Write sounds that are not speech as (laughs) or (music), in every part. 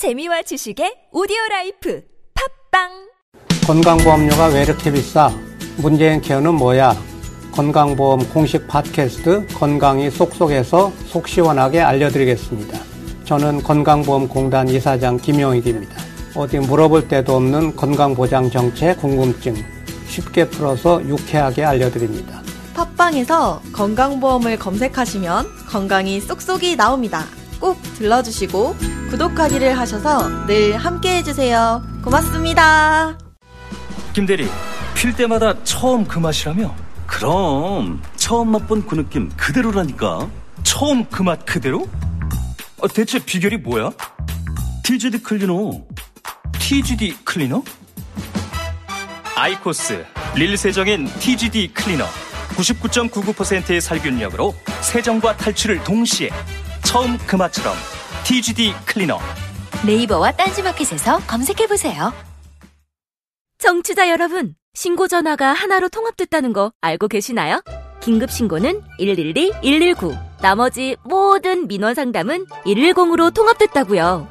재미와 지식의 오디오 life 팟빵 건강보험료가 왜 이렇게 비싸? 문재인 care는 뭐야? 건강보험 공식 팟캐스트 건강이 쏙쏙해서 속 시원하게 알려드리겠습니다. 저는 건강보험공단 이사장 김용익입니다. 어디 물어볼 데도 없는 건강보장 정책 궁금증 쉽게 풀어서 유쾌하게 알려드립니다. 팟빵에서 건강보험을 검색하시면 건강이 쏙쏙이 나옵니다. 꼭 들러주시고 구독하기를 하셔서 늘 함께 해주세요. 고맙습니다. 김대리, 필 때마다 처음 그 맛이라며? 그럼 처음 맛본 그 느낌 그대로라니까. 처음 그 맛 그대로? 어, 대체 비결이 뭐야? TGD 클리너. TGD 클리너? 아이코스 릴 세정인 TGD 클리너 99.99%의 살균력으로 세정과 탈출을 동시에 처음 그 맛처럼 TGD 클리너 네이버와 딴지마켓에서 검색해보세요. 청취자 여러분, 신고 전화가 하나로 통합됐다는 거 알고 계시나요? 긴급 신고는 112, 119, 나머지 모든 민원 상담은 110으로 통합됐다고요.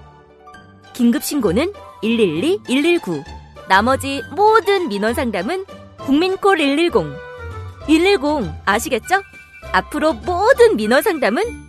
긴급 신고는 112, 119, 나머지 모든 민원 상담은 국민콜 110. 110 아시겠죠? 앞으로 모든 민원 상담은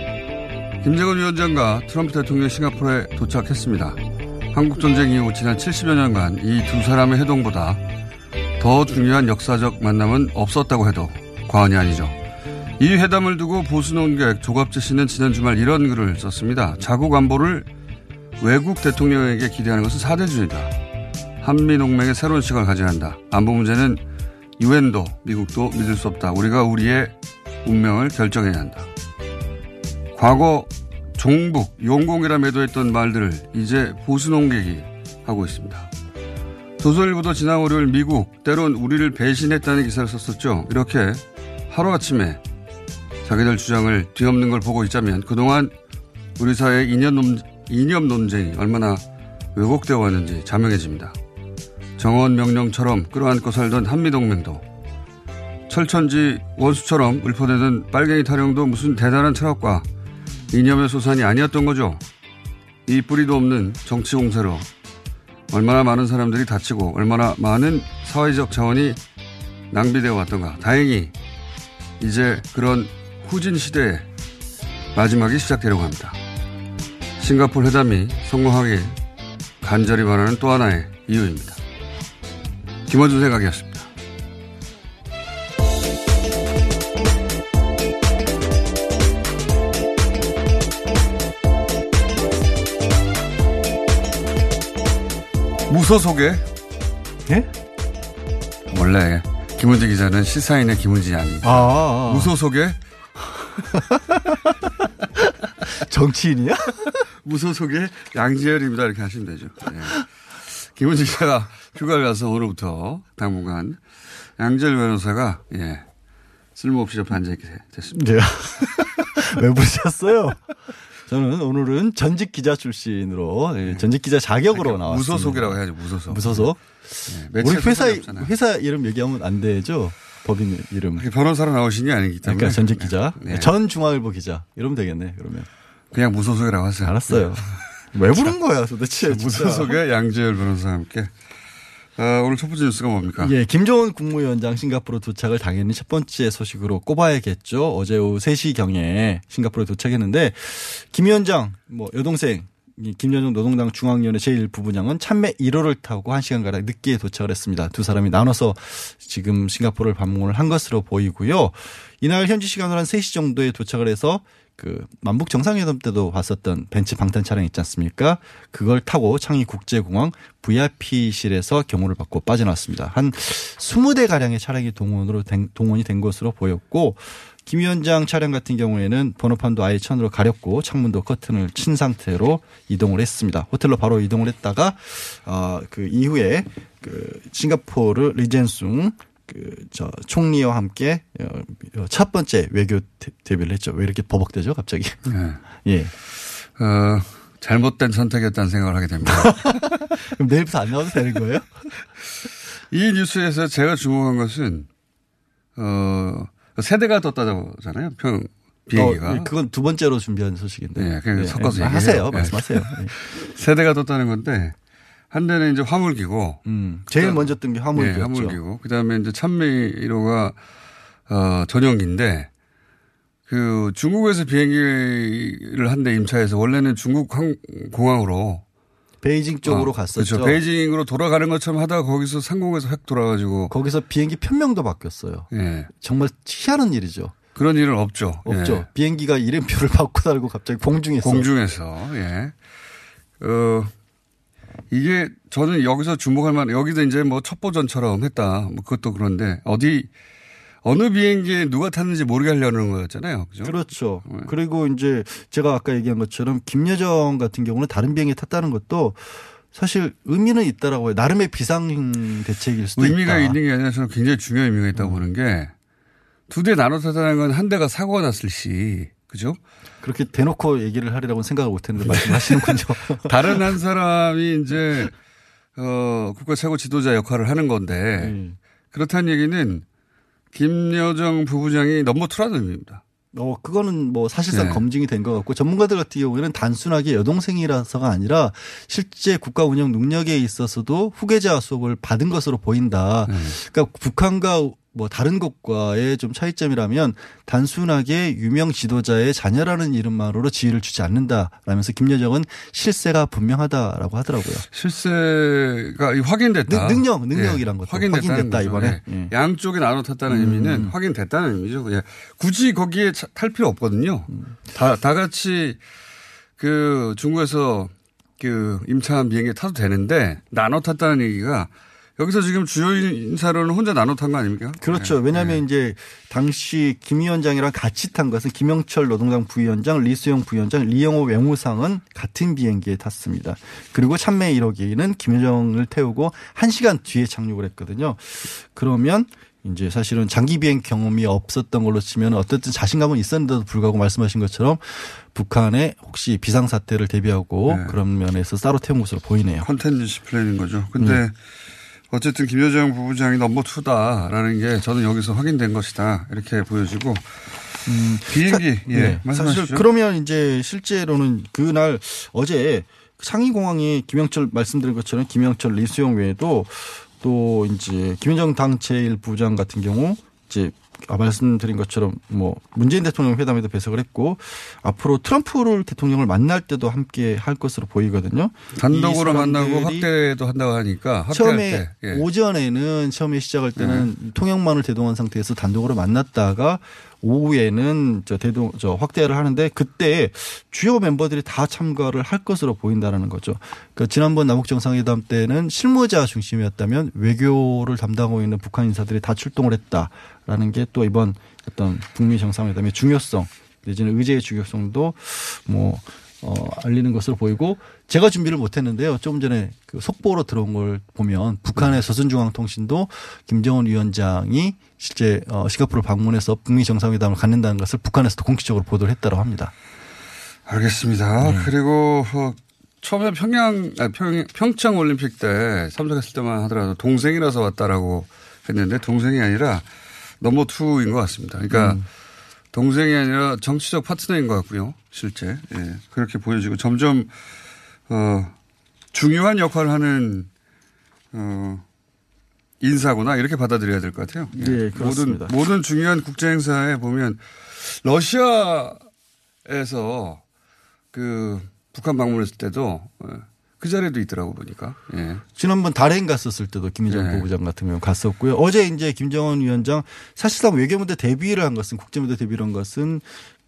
김정은 위원장과 트럼프 대통령이 싱가포르에 도착했습니다. 한국전쟁 이후 지난 70여 년간 이 두 사람의 회동보다 더 중요한 역사적 만남은 없었다고 해도 과언이 아니죠. 이 회담을 두고 보수 논객 조갑재 씨는 지난 주말 이런 글을 썼습니다. 자국 안보를 외국 대통령에게 기대하는 것은 사대주의다. 한미동맹의 새로운 시각을 가져야 한다. 안보 문제는 유엔도 미국도 믿을 수 없다. 우리가 우리의 운명을 결정해야 한다. 과거 종북, 용공이라 매도했던 말들을 이제 보수 농객이 하고 있습니다. 조선일보도 지난 월요일 미국, 때론 우리를 배신했다는 기사를 썼었죠. 이렇게 하루아침에 자기들 주장을 뒤엎는 걸 보고 있자면 그동안 우리 사회의 이념, 논, 이념 논쟁이 얼마나 왜곡되어 왔는지 자명해집니다. 정원 명령처럼 끌어안고 살던 한미동맹도 철천지 원수처럼 읊어대던 빨갱이 타령도 무슨 대단한 철학과 이념의 소산이 아니었던 거죠. 이 뿌리도 없는 정치 공세로 얼마나 많은 사람들이 다치고 얼마나 많은 사회적 자원이 낭비되어 왔던가. 다행히 이제 그런 후진 시대의 마지막이 시작되려고 합니다. 싱가포르 회담이 성공하길 간절히 바라는 또 하나의 이유입니다. 김원준 생각이었습니다. 무소속에 예? 원래 김은지 기자는 시사인의 김은지 아닙니다. 아, 아, 아. 무소속에 (laughs) 정치인이야? (laughs) 무소속의 양지열입니다. 이렇게 하시면 되죠. 예. 김은지 기자가 휴가를 가서 오늘부터 당분간 양지열 변호사가 예. 쓸모없이 옆에 앉아있게 됐습니다. 네. (laughs) 왜 부르셨어요? 저는 오늘은 전직 기자 출신으로 예, 전직 기자 자격으로 나왔습니다. 무소속이라고 해야죠. 무소속. 무소속. 네, 우리 회사. 회사 이름 얘기하면 안 되죠. 법인 이름. 변호사로 나오신 게 아니기 때문에. 그러니까 전직 기자. 네. 전 중앙일보 기자. 이러면 되겠네. 그러면. 그냥 무소속이라고 하세요. 알았어요. 왜 부른 거야 도대체. 무소속의 양지열 변호사와 함께. 아, 오늘 첫 번째 뉴스가 뭡니까? 예, 김종원 국무위원장 싱가포르 도착을 당연히 첫 번째 소식으로 꼽아야겠죠. 어제 오후 3시 경에 싱가포르에 도착했는데 김 위원장 뭐 여동생 이 김여정 노동당 중앙위원회 제1부부장은 참매 1호를 타고 1시간가량 늦게 도착을 했습니다. 두 사람이 나눠서 지금 싱가포르를 방문을 한 것으로 보이고요. 이날 현지 시간으로 한 3시 정도에 도착을 해서 그 만북 정상회담 때도 봤었던 벤츠 방탄 차량 있지 않습니까? 그걸 타고 창의 국제공항 VIP실에서 경호를 받고 빠져나왔습니다. 한 20대 가량의 차량이 동원으로 된, 동원이 된 것으로 보였고 김 위원장 차량 같은 경우에는 번호판도 아예 천으로 가렸고 창문도 커튼을 친 상태로 이동을 했습니다. 호텔로 바로 이동을 했다가 어그 이후에 그 싱가포르 리젠숭 그 저 총리와 함께 어, 첫 번째 외교 데뷔를 했죠. 왜 이렇게 버벅대죠, 갑자기? 네. 예. 어, 잘못된 선택이었다는 생각을 하게 됩니다. (laughs) 그럼 내일부터 안 나와도 되는 거예요? (laughs) 이 뉴스에서 제가 주목한 것은 어 세대가 떴다잖아요. 평 비행기가. 어, 그건 두 번째로 준비한 소식인데. 네, 그냥 네, 섞어서 네. 하세요. 네. 말씀하세요. 네. (laughs) 세대가 떴다는 건데 한 대는 이제 화물기고 음, 제일 그다음- 먼저 뜬 게 화물기였죠. 네, 화물기고 그다음에 이제 참미 1호가 어 전용기인데 그 중국에서 비행기를 한 대 임차해서 원래는 중국 항- 공항으로 베이징 쪽으로 어, 갔었죠. 그렇죠. 베이징으로 돌아가는 것처럼 하다가 거기서 상공에서 획 돌아가지고 거기서 비행기 편명도 바뀌었어요. 예. 정말 희한한 일이죠. 그런 일은 없죠. 없죠. 예. 비행기가 이름표를 (laughs) 바꿔 달고 갑자기 공중에서. 공중에서 예. 어 이게 저는 여기서 주목할 만한 여기도 이제 뭐 첩보전처럼 했다. 뭐 그것도 그런데 어디 어느 비행기에 누가 탔는지 모르게 하려는 거였잖아요. 그죠? 그렇죠. 네. 그리고 이제 제가 아까 얘기한 것처럼 김여정 같은 경우는 다른 비행기에 탔다는 것도 사실 의미는 있다라고 해요. 나름의 비상 대책일 수도 의미가 있다. 있는 게 아니라 저는 굉장히 중요한 의미가 있다고 보는 게 두 대 나눠 탔다는 건 한 대가 사고가 났을 시 그죠? 그렇게 대놓고 얘기를 하리라고 생각을 못 했는데 말씀하시는군요. (laughs) 다른 한 사람이 이제 어 국가 최고 지도자 역할을 하는 건데 음. 그렇다는 얘기는 김여정 부부장이 넘버 투라는 의미입니다. 어, 그거는 뭐 사실상 네. 검증이 된 것 같고 전문가들 같은 경우에는 단순하게 여동생이라서가 아니라 실제 국가 운영 능력에 있어서도 후계자 수업을 받은 것으로 보인다. 네. 그러니까 북한과 뭐 다른 것과의 좀 차이점이라면 단순하게 유명 지도자의 자녀라는 이름만으로 지위를 주지 않는다라면서 김여정은 실세가 분명하다라고 하더라고요. 실세가 확인됐다. 능- 능력, 능력이란 예, 것도 확인됐다는 확인됐다, 거죠. 이번에. 예. 예. 양쪽에 나눠 탔다는 음. 의미는 확인됐다는 의미죠. 예. 굳이 거기에 차- 탈 필요 없거든요. 다, 다 같이 그 중국에서 그 임차한 비행기에 타도 되는데 나눠 탔다는 얘기가 여기서 지금 주요 인사로는 혼자 나눠 탄 거 아닙니까? 그렇죠. 예. 왜냐하면 예. 이제 당시 김 위원장이랑 같이 탄 것은 김영철 노동당 부위원장, 리수영 부위원장, 리영호 외무상은 같은 비행기에 탔습니다. 그리고 참매 1호기는 김여정을 태우고 1시간 뒤에 착륙을 했거든요. 그러면 이제 사실은 장기 비행 경험이 없었던 걸로 치면 어쨌든 자신감은 있었는데도 불구하고 말씀하신 것처럼 북한에 혹시 비상 사태를 대비하고 네. 그런 면에서 따로 태운 것으로 보이네요. contingency plan인 거죠. 근데 음. 어쨌든 김여정 부부장이 넘버 투다라는 게 저는 여기서 확인된 것이다. 이렇게 보여지고 비행기 예 네. 말씀하시죠. 사실 그러면 이제 실제로는 그날 어제 상위공항에 김영철 말씀드린 것처럼 김영철 리수영 외에도 또 이제 김현정 당 제1부장 같은 경우 이제 아, 말씀드린 것처럼 뭐 문재인 대통령 회담에도 배석을 했고 앞으로 트럼프를 대통령을 만날 때도 함께 할 것으로 보이거든요. 단독으로 이 만나고 확대도 한다고 하니까 처음에 때 예. 오전에는 처음에 시작할 때는 통역만을 대동한 상태에서 단독으로 만났다가 오후에는 저 대동 저 확대를 하는데 그때 주요 멤버들이 다 참가를 할 것으로 보인다라는 거죠. 그러니까 지난번 남북 정상회담 때는 실무자 중심이었다면 외교를 담당하고 있는 북한 인사들이 다 출동을 했다라는 게 또 이번 어떤 북미 정상회담의 중요성 내지는 의제의 중요성도 뭐 어, 알리는 것으로 보이고 제가 준비를 못했는데요. 조금 전에 그 속보로 들어온 걸 보면 북한의 조선중앙통신도 김정은 위원장이 실제 어, 싱가포르 방문해서 북미 정상회담을 갖는다는 것을 북한에서도 공식적으로 보도를 했다고 합니다. 알겠습니다. 네. 그리고 어, 처음에 평양 아, 평, 평창 올림픽 때 참석했을 때만 하더라도 동생이라서 왔다라고 했는데 동생이 아니라 넘버 투인 것 같습니다. 그러니까 음. 동생이 아니라 정치적 파트너인 것 같고요. 실제 예, 그렇게 보여지고 점점 어, 중요한 역할을 하는 어, 인사구나 이렇게 받아들여야 될 것 같아요. 예. 네, 그렇습니다. 모든 모든 중요한 국제 행사에 보면 러시아에서 그 북한 방문했을 때도 예, 그 자리에도 있더라고 보니까. 예. 지난번 달행 갔었을 때도 김희정 네. 부부장 같은 경우 갔었고요. 어제 이제 김정은 위원장 사실상 외교무대 대비를 한 것은 국제무대 대비를 한 것은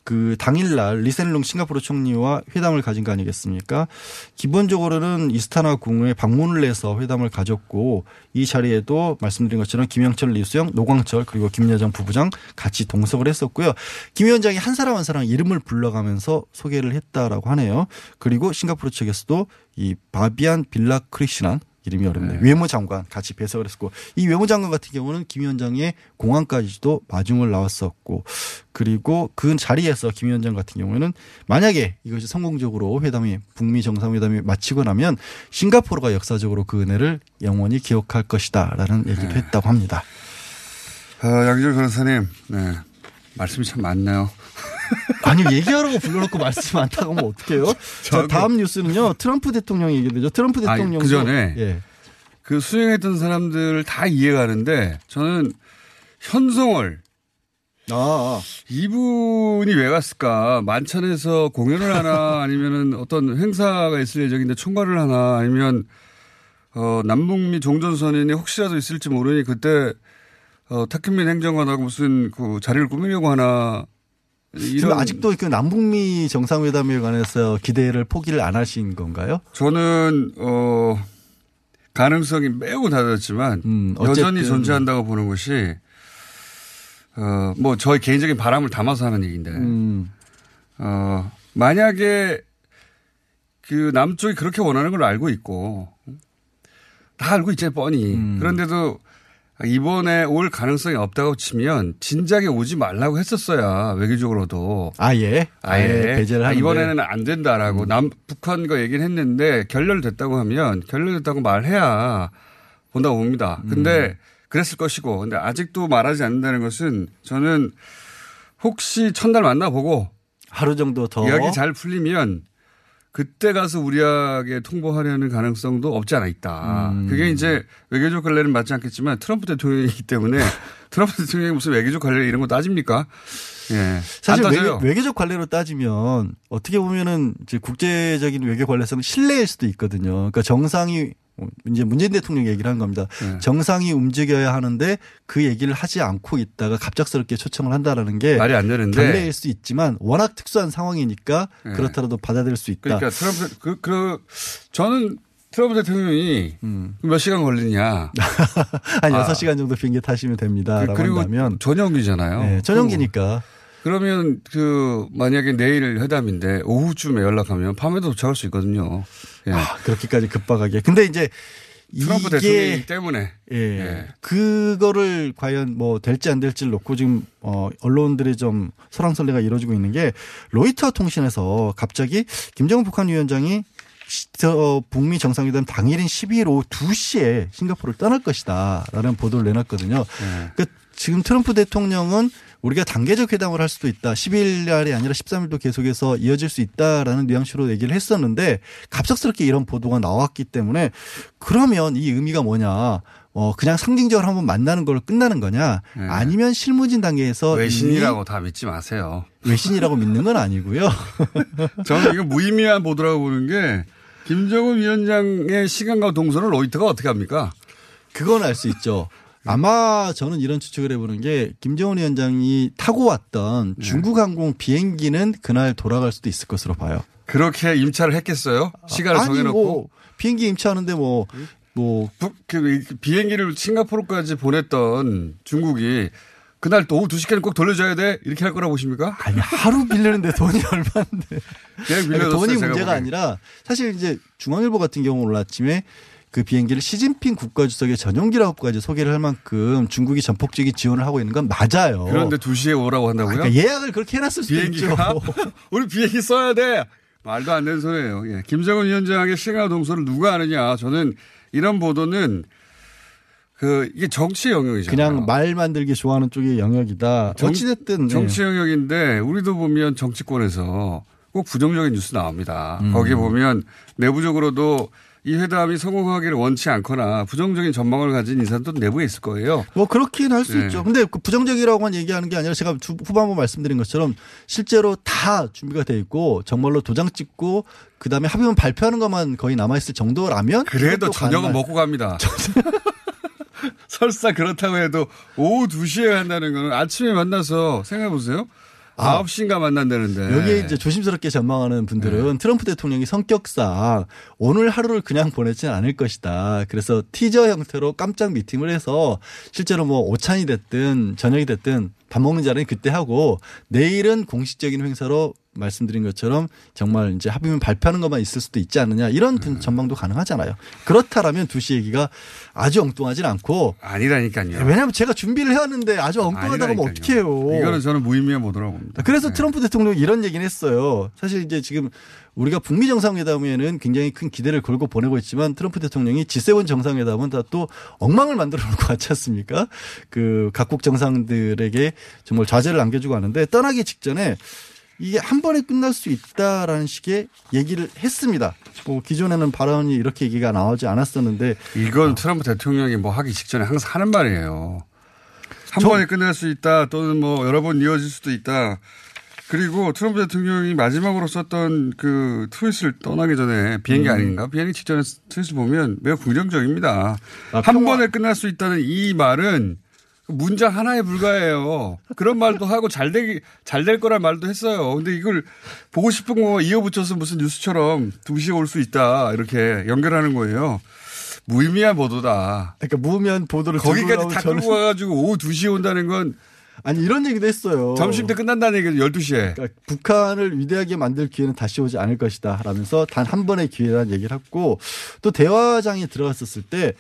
그 당일날 리센룽 싱가포르 총리와 회담을 가진 거 아니겠습니까? 기본적으로는 이스타나 궁에 방문을 해서 회담을 가졌고 이 자리에도 말씀드린 것처럼 김영철, 리수영, 노광철 그리고 김여정 부부장 같이 동석을 했었고요. 김 위원장이 한 사람 한 사람 이름을 불러가면서 소개를 했다라고 하네요. 그리고 싱가포르 측에서도 이 바비안 빌라 크리시난 이름이 어렵네요. 외무장관 같이 배석을 했었고 이 외무장관 같은 경우는 김 위원장의 공항까지도 마중을 나왔었고 그리고 그 자리에서 김 위원장 같은 경우에는 만약에 이것이 성공적으로 회담이 북미 정상회담이 마치고 나면 싱가포르가 역사적으로 그 은혜를 영원히 기억할 것이다라는 얘기도 했다고 합니다. 어, 양질 변호사님, 네. 말씀이 참 많네요. 아니 얘기하라고 불러놓고 말씀 많다고 하면 어떡해요? 자 다음 뉴스는요 트럼프 대통령 얘기되죠. 트럼프 대통령 그 전에 예. 그 수행했던 사람들 다 이해가는데 저는 현송월 아, 이분이 왜 갔을까? 만찬에서 공연을 하나 (laughs) 아니면은 어떤 행사가 있을 예정인데 총괄을 하나 아니면 어 남북미 종전 선언이 혹시라도 있을지 모르니 그때 어 탁현민 행정관하고 무슨 그 자리를 꾸미려고 하나 지금 아직도 그 남북미 정상회담에 관해서 기대를 포기를 안 하신 건가요? 저는 어 가능성이 매우 낮았지만 음, 여전히. 존재한다고 보는 것이 어뭐 저의 개인적인 바람을 담아서 하는 얘기인데 음, 어 만약에 그 남쪽이 그렇게 원하는 걸 알고 있고 다 알고 있잖아요 뻔히 음. 그런데도 이번에 올 가능성이 없다고 치면 진작에 오지 말라고 했었어야 외교적으로도 아예 아예 배제를 아, 하는데. 음. 이번에는 안 된다라고 남 북한과 얘기를 했는데 결렬됐다고 하면 결렬됐다고 말해야 본다고 봅니다. 음. 근데 그랬을 것이고 근데 아직도 말하지 않는다는 것은 저는 혹시 첫날 만나보고 하루 정도 더 이야기 잘 풀리면 그때 가서 우리에게 통보하려는 가능성도 없지 않아 있다. 음. 그게 이제 외교적 관례는 맞지 않겠지만 트럼프 대통령이기 때문에 (laughs) 트럼프 대통령이 무슨 외교적 관례 이런 거 따집니까? 예. 사실. 외교, 적 관례로 따지면 어떻게 보면은 이제 국제적인 외교 관례성은 신뢰일 수도 있거든요. 그러니까 정상이 이제 문재인 대통령 얘기를 한 겁니다. 네. 정상이 움직여야 하는데 그 얘기를 하지 않고 있다가 갑작스럽게 초청을 한다라는 게 말이 안 되는데. 결례일 수 있지만 워낙 특수한 상황이니까 네. 그렇더라도 받아들일 수 있다. 그러니까 트럼프 그, 그 저는 트럼프 대통령이 음. 몇 시간 걸리냐. (laughs) 한 아. 6시간 정도 비행기 타시면 됩니다라고 그리고 한다면 저녁이잖아요. 네, 저녁이니까 그러면 그 만약에 내일 회담인데 오후쯤에 연락하면 밤에도 도착할 수 있거든요. 예. 아, 그렇게까지 급박하게. 근데 이제 트럼프 대통령이기 때문에 예. 예. 그거를 과연 뭐 될지 안 될지를 놓고 지금 어 언론들이 좀 설왕설래가 이루어지고 있는 게 로이터 통신에서 갑자기 김정은 북한 위원장이 시- 저 북미 정상회담 당일인 12일 오후 2시에 싱가포르를 떠날 것이다라는 보도를 내놨거든요. 예. 그 지금 트럼프 대통령은 우리가 단계적 회담을 할 수도 있다. 10일 날이 아니라 13일도 계속해서 이어질 수 있다라는 뉘앙스로 얘기를 했었는데 갑작스럽게 이런 보도가 나왔기 때문에 그러면 이 의미가 뭐냐. 어, 그냥 상징적으로 한번 만나는 걸로 끝나는 거냐. 네. 아니면 실무진 단계에서 외신이라고 다 믿지 마세요. (laughs) 외신이라고 믿는 건 아니고요. (laughs) 저는 이거 무의미한 보도라고 보는 게 김정은 위원장의 시간과 동선을 로이터가 어떻게 합니까? 그건 알 수 있죠. 아마 저는 이런 추측을 해보는 게 김정은 위원장이 타고 왔던 네. 중국 항공 비행기는 그날 돌아갈 수도 있을 것으로 봐요. 그렇게 임차를 했겠어요? 시간을 아니, 정해놓고 뭐 비행기 임차하는데 뭐, 뭐, 북- 그 비행기를 싱가포르까지 보냈던 중국이 그날 또 오후 2시까지 꼭 돌려줘야 돼? 이렇게 할 거라고 보십니까? 아니, 하루 빌리는데 돈이 (laughs) 얼마인데. 그러니까. 돈이 제가 문제가 보기엔. 아니라 사실 이제 중앙일보 같은 경우 오늘 아침에 그 비행기를 시진핑 국가주석의 전용기라고까지 소개를 할 만큼 중국이 전폭적인 지원을 하고 있는 건 맞아요. 그런데 2시에 오라고 한다고요? 그러니까 예약을 그렇게 해놨을 수도 비행기가 있죠. (laughs) 우리 비행기 써야 돼. 말도 안 되는 소리예요. 예. 김정은 위원장의 시간 동선을 누가 아느냐? 저는 이런 보도는 그 이게 정치 영역이잖아요. 그냥 말 만들기 좋아하는 쪽의 영역이다. 정- 어찌됐든 네. 정치 영역인데 우리도 보면 정치권에서 꼭 부정적인 뉴스 나옵니다. 음. 거기 보면 내부적으로도 이 회담이 성공하기를 원치 않거나 부정적인 전망을 가진 인사도 내부에 있을 거예요. 뭐 그렇긴 할수 네. 있죠. 근데 그 부정적이라고만 얘기하는 게 아니라 제가 주- 후반부 말씀드린 것처럼 실제로 다 준비가 돼 있고 정말로 도장 찍고 그 다음에 합의문 발표하는 것만 거의 남아 있을 정도라면 그래도 저녁은 먹고 갑니다. (laughs) 설사 그렇다고 해도 오후 2시에 한다는 거는 아침에 만나서 생각해 보세요. 아. 9시인가 만난다는데. 여기에 이제 조심스럽게 전망하는 분들은 트럼프 대통령이 성격상 오늘 하루를 그냥 보내지는 않을 것이다. 그래서 티저 형태로 깜짝 미팅을 해서 실제로 뭐 오찬이 됐든 저녁이 됐든 밥 먹는 자리는 그때 하고 내일은 공식적인 행사로 말씀드린 것처럼 정말 이제 합의문 발표하는 것만 있을 수도 있지 않느냐 이런 분- 전망도 가능하잖아요. 그렇다라면 2시 얘기가 아주 엉뚱하진 않고 아니라니까요. 왜냐하면 제가 준비를 해왔는데 아주 엉뚱하다고 하면 어떻게 해요. 이거는 저는 무의미한 보도라고 봅니다. 그래서 네. 트럼프 대통령이 이런 얘기는 했어요. 사실 이제 지금 우리가 북미 정상회담에는 굉장히 큰 기대를 걸고 보내고 있지만 트럼프 대통령이 G7 정상회담은 다 또 엉망을 만들어 놓고 (laughs) 왔지 않습니까? 그 각국 정상들에게 정말 좌절을 안겨주고 하는데 떠나기 직전에 이게 한 번에 끝날 수 있다라는 식의 얘기를 했습니다. 뭐 기존에는 발언이 이렇게 얘기가 나오지 않았었는데 이건 트럼프 대통령이 뭐 하기 직전에 항상 하는 말이에요. 한 저- 번에 끝날 수 있다 또는 뭐 여러 번 이어질 수도 있다. 그리고 트럼프 대통령이 마지막으로 썼던 그 트윗을 떠나기 전에 비행기 음. 아닌가? 비행기 직전에 트윗을 보면 매우 긍정적입니다. 아, 한 평화- 번에 끝날 수 있다는 이 말은 문장 하나에 불과해요. 그런 말도 하고 잘 되기, 잘 될 거란 말도 했어요. 근데 이걸 보고 싶은 거 이어붙여서 무슨 뉴스처럼 2시에 올 수 있다. 이렇게 연결하는 거예요. 무의미한 보도다. 그러니까 무면 보도를 거기까지 다 저는- 끌고 와가지고 오후 2시에 온다는 건 아니 이런 얘기도 했어요. 점심 때 끝난다는 얘기죠. 12시에. 그러니까 북한을 위대하게 만들 기회는 다시 오지 않을 것이다 라면서 단 한 번의 기회라는 얘기를 했고 또 대화장에 들어갔었을 때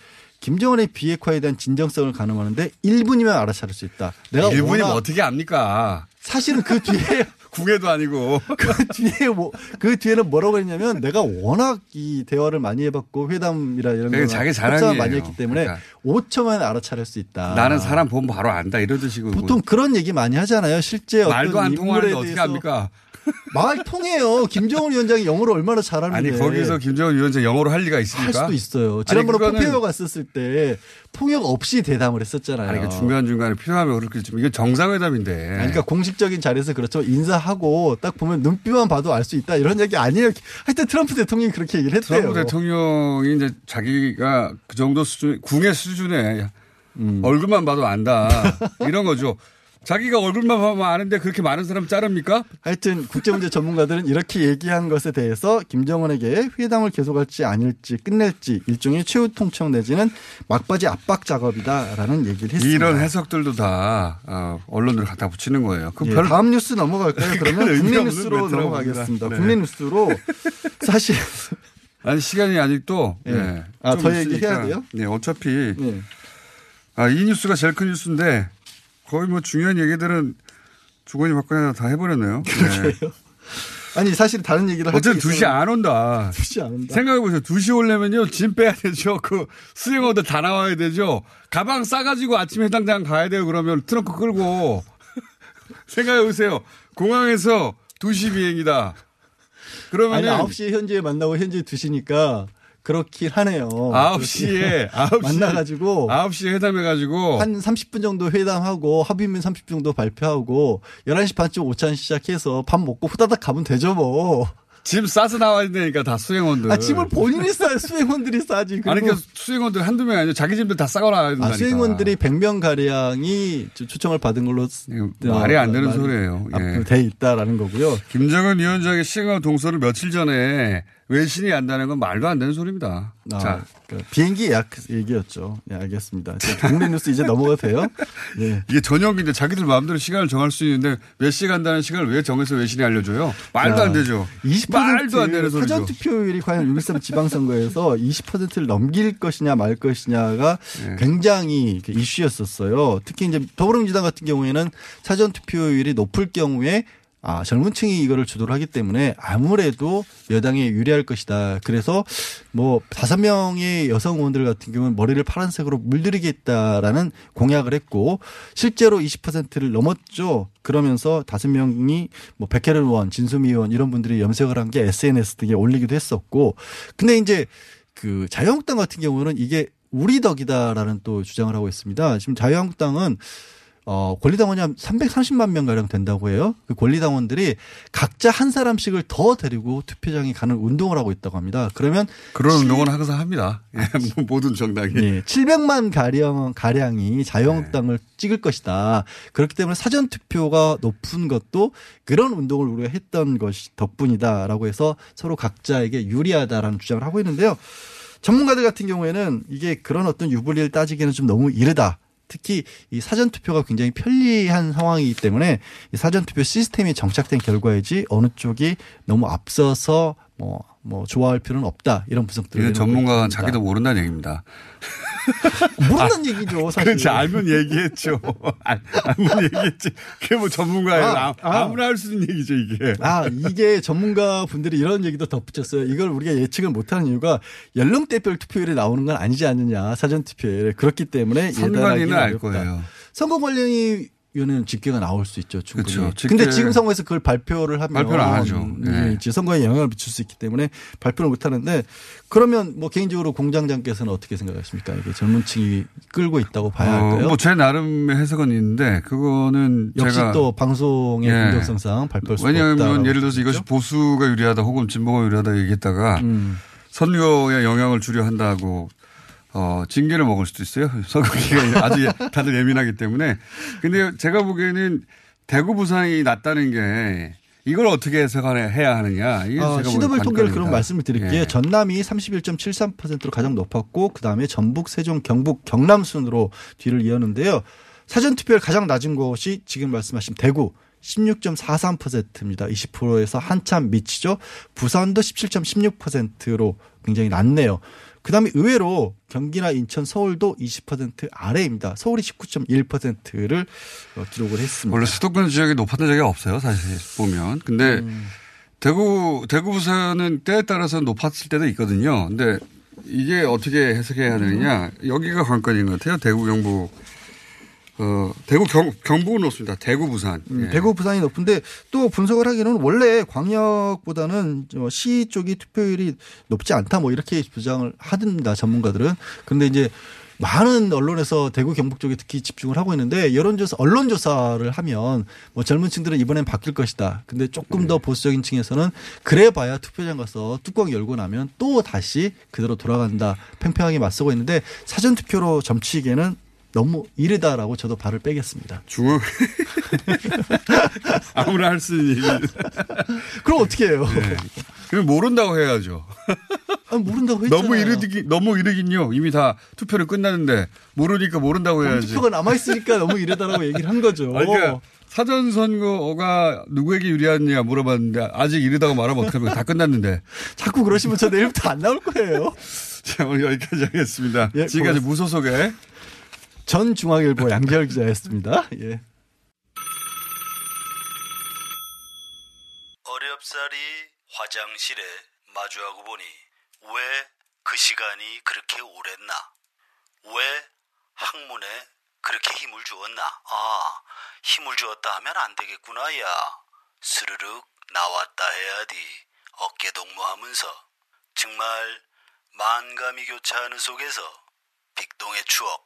김정은의 비핵화에 대한 진정성을 가늠하는데 1분이면 알아차릴 수 있다. 내가 1분이면 워낙 어떻게 압니까? 사실은 그 뒤에 (laughs) 궁예도 아니고. (laughs) 그 뒤에 뭐그 뒤에는 뭐라고 했냐면 내가 워낙 이 대화를 많이 해봤고 회담이라 이런 거 자기 자랑이에요. 많이 했기 때문에 그러니까. 5초만 알아차릴 수 있다. 나는 사람 보면 바로 안다. 이런 뜻이고. 보통 그런 얘기 많이 하잖아요. 실제 어떤 말도 안 통하는데 어떻게 합니까? 말 통해요. 김정은 위원장이 영어를 얼마나 잘하는데. 아니, 거기서 김정은 위원장 영어로 할 리가 할 있습니까? 수도 있어요. 지난번에 그거는- 포페오 갔었을 때 통역 없이 대담을 했었잖아요. 아니, 그 중간 중간에 필요하면 그렇게 좀 이게 정상회담인데. 아니, 그러니까 공식적인 자리에서 그렇죠. 인사하고 딱 보면 눈빛만 봐도 알 수 있다 이런 얘기 아니에요. 하여튼 트럼프 대통령이 그렇게 얘기를 했대요. 트럼프 대통령이 이제 자기가 그 정도 수준, 궁예 수준에 음. 얼굴만 봐도 안다. 이런 거죠. 자기가 얼굴만 보면 아는데 그렇게 많은 사람 자릅니까? 하여튼 국제문제 전문가들은 이렇게 얘기한 것에 대해서 김정은에게 회담을 계속할지 아닐지 끝낼지 일종의 최후 통첩 내지는 막바지 압박 작업이다라는 얘기를 했습니다. 이런 해석들도 다 어, 언론들 갖다 붙이는 거예요. 그 예, 별 다음 뉴스 넘어갈까요? (laughs) 그러면 국내 뉴스로 넘어가겠습니다. 네. 국내 뉴스로 (laughs) 사실 아니 시간이 아직도 예. 네, 아, 좀 더. 얘기해야 돼요? 네, 어차피 네. 아, 이 뉴스가 제일 큰 뉴스인데 거의 뭐 중요한 얘기들은 주거니 받거나 다 해버렸네요. (laughs) 네. 아니 사실 다른 얘기를 할 어쨌든 게 2시 안 온다. 2시 안 온다. 생각해보세요. 2시 오려면요. 짐 빼야 되죠. (laughs) 그 수행어들 다 나와야 되죠. 가방 싸가지고 아침 해당장 가야 돼요. 그러면 트렁크 끌고. (laughs) 생각해보세요. 공항에서 2시 비행이다. 아니 그러면은 9시에 현지에 만나고 현지에 2시니까 그렇긴 하네요. 9시에, 9시. 만나가지고 9시에 회담해가지고. 한 30분 정도 회담하고 합의문 30분 정도 발표하고 11시 반쯤 오찬 시작해서 밥 먹고 후다닥 가면 되죠 뭐. 짐 싸서 나와야 되니까 다 수행원들. 아 짐을 본인이 싸요. 수행원들이 싸지. 아니, 그러니까 수행원들 한두 명이 아니라 자기 짐들 다 싸고 나와야 된다니까. 아, 수행원들이 100명 가량이 초청을 받은 걸로 이거 말이 안 되는 어, 소리예요. 예. 돼 있다라는 거고요. 김정은 위원장의 시행하 동서를 며칠 전에 외신이 안다는 건 말도 안 되는 소리입니다. 아, 자, 그러니까 비행기 예약 얘기였죠. 네, 알겠습니다. 국내 뉴스 이제 넘어가도 돼요? (laughs) 네. 이게 저녁인데 자기들 마음대로 시간을 정할 수 있는데 몇 시에 간다는 시간을 왜 정해서 외신이 알려줘요? 말도 자, 안 되죠. 20% 말도 안 되는 소리죠. 사전 투표율이 과연 6.13 지방선거에서 20%를 넘길 것이냐 말 것이냐가 네. 굉장히 그 이슈였었어요. 특히 이제 더불어민주당 같은 경우에는 사전 투표율이 높을 경우에 아, 젊은 층이 이거를 주도를 하기 때문에 아무래도 여당에 유리할 것이다. 그래서 뭐 다섯 명의 여성 의원들 같은 경우는 머리를 파란색으로 물들이겠다라는 공약을 했고 실제로 20%를 넘었죠. 그러면서 다섯 명이 뭐 백혜련 의원, 진수미 의원 이런 분들이 염색을 한 게 SNS 등에 올리기도 했었고 근데 이제 그 자유한국당 같은 경우는 이게 우리 덕이다라는 또 주장을 하고 있습니다. 지금 자유한국당은 어, 권리당원이 한 330만 명 가량 된다고 해요. 그 권리당원들이 각자 한 사람씩을 더 데리고 투표장에 가는 운동을 하고 있다고 합니다. 그러면 그런 운동은 항상 합니다. 예, 뭐 (laughs) 모든 정당이. 예, 700만 가량 가량이 자유한국당을 네. 찍을 것이다. 그렇기 때문에 사전 투표가 높은 것도 그런 운동을 우리가 했던 것이 덕분이다라고 해서 서로 각자에게 유리하다라는 주장을 하고 있는데요. 전문가들 같은 경우에는 이게 그런 어떤 유불리를 따지기에는 좀 너무 이르다. 특히 이 사전 투표가 굉장히 편리한 상황이기 때문에 이 사전 투표 시스템이 정착된 결과이지 어느 쪽이 너무 앞서서 뭐, 뭐 좋아할 필요는 없다 이런 분석들을 전문가가. 자기도 모른다는 얘기입니다. (laughs) 모른다는 얘기죠 사실. 그렇지 알면 얘기했죠. (laughs) 알, 알면 얘기했지. 그게 뭐 전문가예요. 아, 아, 아. 아 무나 할 수 있는 얘기죠 이게. 아, 이게 전문가 분들이 이런 얘기도 덧붙였어요. 이걸 우리가 예측을 못하는 이유가 연령대별 투표율이 나오는 건 아니지 않느냐. 사전투표율. 그렇기 때문에 선관위는 예단하기는 알 어렵다. 거예요. 선거관리위 위원회는 집계가 나올 수 있죠. 충분히. 그렇죠. 집계- 근데 지금 상황에서 그걸 발표를 하면 발표를 안 하죠. 이게 네. 이제 선거에 영향을 미칠 수 있기 때문에 발표를 못 하는데 그러면 뭐 개인적으로 공장장께서는 어떻게 생각하십니까? 이게 젊은 층이 끌고 있다고 봐야 할까요? 뭐제 나름의 해석은 있는데 그거는 역시 또 방송의 예. 공정성상 발표할 수 왜냐하면 없다라고 예를 들어서 이것이? 보수가 유리하다 혹은 진보가 유리하다 얘기했다가 음. 선거에 영향을 주려 한다고 어, 징계를 먹을 수도 있어요. (laughs) 기간이 아주 예- 다들 예민하기 때문에. 근데 제가 보기에는 대구 부산이 낮다는 게 이걸 어떻게 해석해야 하느냐. 이게 어, 시도별 통계를. 그럼 말씀을 드릴게요. 예. 전남이 31.73%로 가장 높았고 그다음에 전북, 세종, 경북, 경남 순으로 뒤를 이었는데요. 사전 투표율 가장 낮은 곳이 지금 말씀하신 대구 16.43%입니다. 20%에서 한참 미치죠. 부산도 17.16%로 굉장히 낮네요. 그 다음에 의외로 경기나 인천, 서울도 20% 아래입니다. 서울이 19.1%를 어, 기록을 했습니다. 원래 수도권 지역이 높았던 적이 없어요. 사실 보면. 근데 음. 대구, 대구 부산은 때에 따라서 높았을 때도 있거든요. 근데 이게 어떻게 해석해야 되느냐. 여기가 관건인 것 같아요. 대구, 경북. 어, 대구, 경, 경북은 높습니다. 대구, 부산. 음, 예. 대구 부산이 높은데 또 분석을 하기는 원래 광역보다는 저시 쪽이 투표율이 높지 않다 뭐 이렇게 주장을 하든다 전문가들은 그런데 이제 많은 언론에서 대구 경북 쪽에 특히 집중을 하고 있는데 여론조사 언론조사를 하면 뭐 젊은 층들은 이번엔 바뀔 것이다. 근데 조금 네. 더 보수적인 층에서는 그래봐야 투표장 가서 뚜껑 열고 나면 또 다시 그대로 돌아간다. 팽팽하게 맞서고 있는데 사전 투표로 점치기에는 너무 이르다라고 저도 발을 빼겠습니다. 중앙. (laughs) 아무나 할 수 있는. 그럼 어떻게 해요? 네. 그럼 모른다고 해야죠. 아, 모른다고 했잖아요. 너무 이르긴, 너무 이르긴요. 이미 다 투표를 끝났는데 모르니까 모른다고 해야지. 투표가 남아 있으니까 너무 이르다라고 얘기를 한 거죠. 그러니까 사전 선거가 누구에게 유리하느냐 물어봤는데 아직 이르다고 말하면 어떡합니까? 다 끝났는데. 자꾸 그러시면 저 내일부터 안 나올 거예요. (laughs) 자, 오늘 여기까지 하겠습니다. 예, 지금까지 고맙습니다. 무소속의 전 중앙일보 양재열 기자였습니다. 예. 어렵사리 화장실에 마주하고 보니 왜 그 시간이 그렇게 오랬나? 왜 학문에 그렇게 힘을 주었나? 아, 힘을 주었다 하면 안 되겠구나, 야. 스르륵 나왔다 해야지. 어깨 동무하면서. 정말 만감이 교차하는 속에서 빅동의 추억,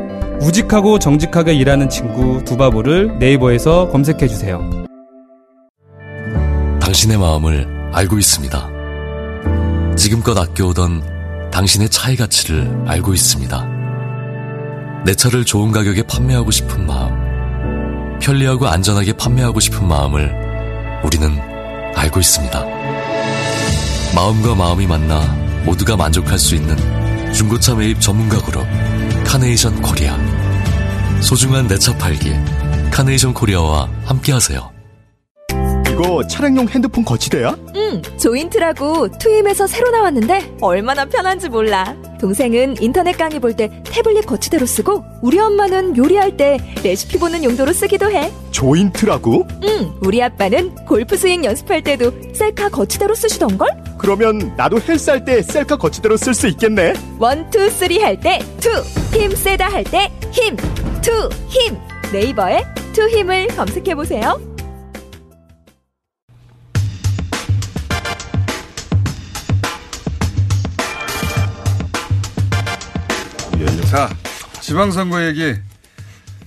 우직하고 정직하게 일하는 친구 두바보를 네이버에서 검색해 주세요. 당신의 마음을 알고 있습니다. 지금껏 아껴오던 당신의 차의 가치를 알고 있습니다. 내 차를 좋은 가격에 판매하고 싶은 마음, 편리하고 안전하게 판매하고 싶은 마음을 우리는 알고 있습니다. 마음과 마음이 만나 모두가 만족할 수 있는 중고차 매입 전문가 그룹 카네이션 코리아. 소중한 내 차 팔기 카네이션 코리아와 함께하세요. 이거 차량용 핸드폰 거치대야? 응, 조인트라고 투힘에서 새로 나왔는데 얼마나 편한지 몰라. 동생은 인터넷 강의 볼 때 태블릿 거치대로 쓰고 우리 엄마는 요리할 때 레시피 보는 용도로 쓰기도 해. 조인트라고? 응, 우리 아빠는 골프 스윙 연습할 때도 셀카 거치대로 쓰시던걸? 그러면 나도 헬스 할 때 셀카 거치대로 쓸 수 있겠네. one, two, three 할 때 two, 힘 세다 할 때 힘, 투, 힘. 네이버에 투힘을 검색해 보세요. 자, 지방선거 얘기,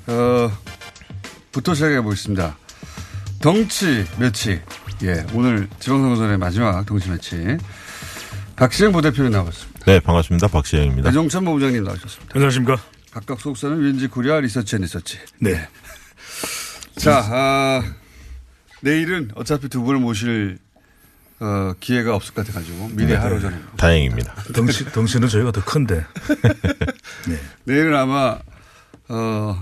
어, 부터 시작해 보겠습니다. 덩치 매치. 예, 오늘 지방선거 전의 마지막 덩치 매치. 박시영 부대표님 나왔습니다. 네, 반갑습니다. 박시영입니다. 배종찬 본부장님 나오셨습니다. 안녕하십니까. 각각 소속사는 윈지 코리아 리서치 앤 리서치. 네. (laughs) 자, 아, 내일은 어차피 두 분을 모실 어, 기회가 없을 것 같아가지고 미리 네. 하루 전에. 다행입니다. 덩치, 덩치는 저희가 더 큰데. (laughs) 내일은 아마 어,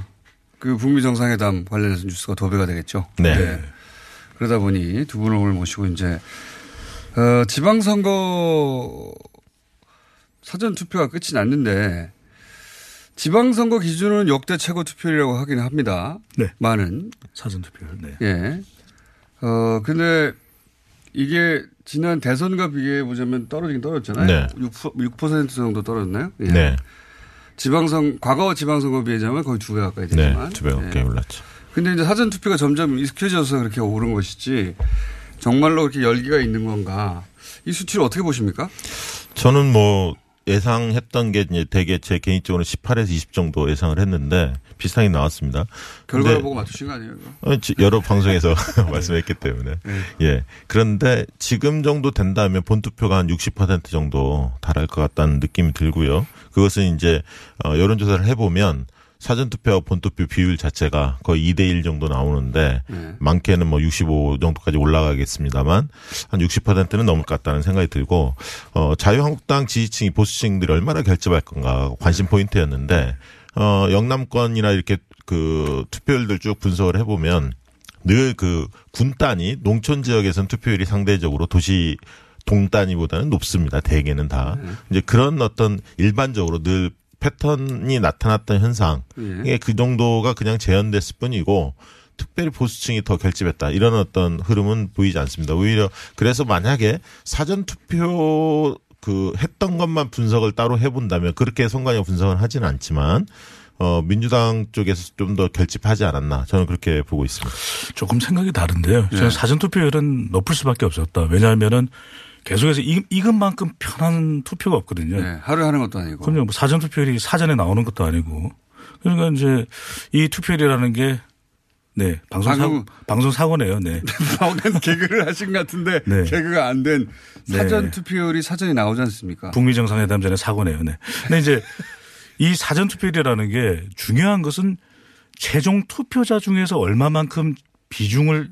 그 북미 정상회담 관련해서 뉴스가 도배가 되겠죠. 네. 그러다 보니 두 분을 오늘 모시고 이제 어, 지방선거 사전 투표가 끝이 났는데 지방선거 기준은 역대 최고 투표율이라고 하긴 합니다. 네. 많은 사전 투표율. 네. 예. 어 근데 이게 지난 대선과 비교해 보자면 떨어지긴 떨어졌잖아요. 네. 6%, 6% 정도 떨어졌나요? 예. 네. 지방선 과거 지방선거 비하자면 거의 두 배 가까이 네, 되지만. 두배 가까이 예. 올랐죠. 근데 이제 사전 투표가 점점 익숙해져서 그렇게 오른 것이지 정말로 그렇게 열기가 있는 건가? 이 수치를 어떻게 보십니까? 저는 뭐 예상했던 게 이제 대개 제 개인적으로 18에서 20 정도 예상을 했는데 비슷하게 나왔습니다. 결과를 보고 맞추신 거 아니에요? 이거? 어, 지- 여러 방송에서 (laughs) 말씀했기 때문에. 네. 예. 그런데 지금 정도 된다면 본투표가 한 60% 정도 달할 것 같다는 느낌이 들고요. 그것은 이제, 어, 여론조사를 해보면 사전투표와 본투표 비율 자체가 거의 2대1 정도 나오는데 네. 많게는 뭐 65 정도까지 올라가겠습니다만 한 60%는 넘을 것 같다는 생각이 들고 어 자유한국당 지지층이 보수층들이 얼마나 결집할 건가 관심 포인트였는데 어 영남권이나 이렇게 그 투표율들 쭉 분석을 해보면 늘 그 군 단위 농촌 지역에서는 투표율이 상대적으로 도시 동 단위보다는 높습니다. 대개는 다 이제 그런 어떤 일반적으로 늘 패턴이 나타났던 현상 예. 이게 그 정도가 그냥 재현됐을 뿐이고 특별히 보수층이 더 결집했다 이런 어떤 흐름은 보이지 않습니다. 오히려 그래서 만약에 사전 투표 그 했던 것만 분석을 따로 해본다면 그렇게 선관위 분석은 하지는 않지만 어 민주당 쪽에서 좀 더 결집하지 않았나 저는 그렇게 보고 있습니다. 조금 생각이 다른데요. 네. 저는 사전 투표율은 높을 수밖에 없었다. 왜냐하면은 계속해서 이, 이것만큼 편한 투표가 없거든요. 네, 하루 하는 것도 아니고. 그럼요. 뭐 사전 투표율이 사전에 나오는 것도 아니고. 그러니까 이제 이 투표율이라는 게 네, 방송 사고, 방송 사고네요. 네. (laughs) 방금 개그를 하신 것 같은데 네. 개그가 안 된 사전 네. 투표율이 사전에 나오지 않습니까? 북미 정상회담 전에 사고네요. 네. 근데 이제 이 사전 투표율이라는 게 중요한 것은 최종 투표자 중에서 얼마만큼 비중을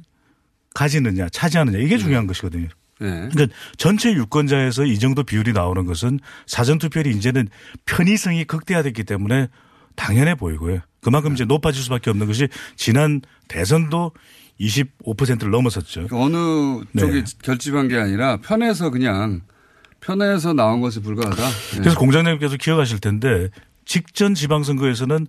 가지느냐, 차지하느냐 이게 중요한 것이거든요. 네. 그러니까 전체 유권자에서 이 정도 비율이 나오는 것은 사전 투표율이 이제는 편의성이 극대화됐기 때문에 당연해 보이고요. 그만큼 이제 높아질 수밖에 없는 것이 지난 대선도 25%를 넘어섰죠. 어느 네. 쪽이 결집한 게 아니라 편해서 그냥 편해서 나온 것에 불과하다. 네. 그래서 공장장님께서 기억하실 텐데 직전 지방선거에서는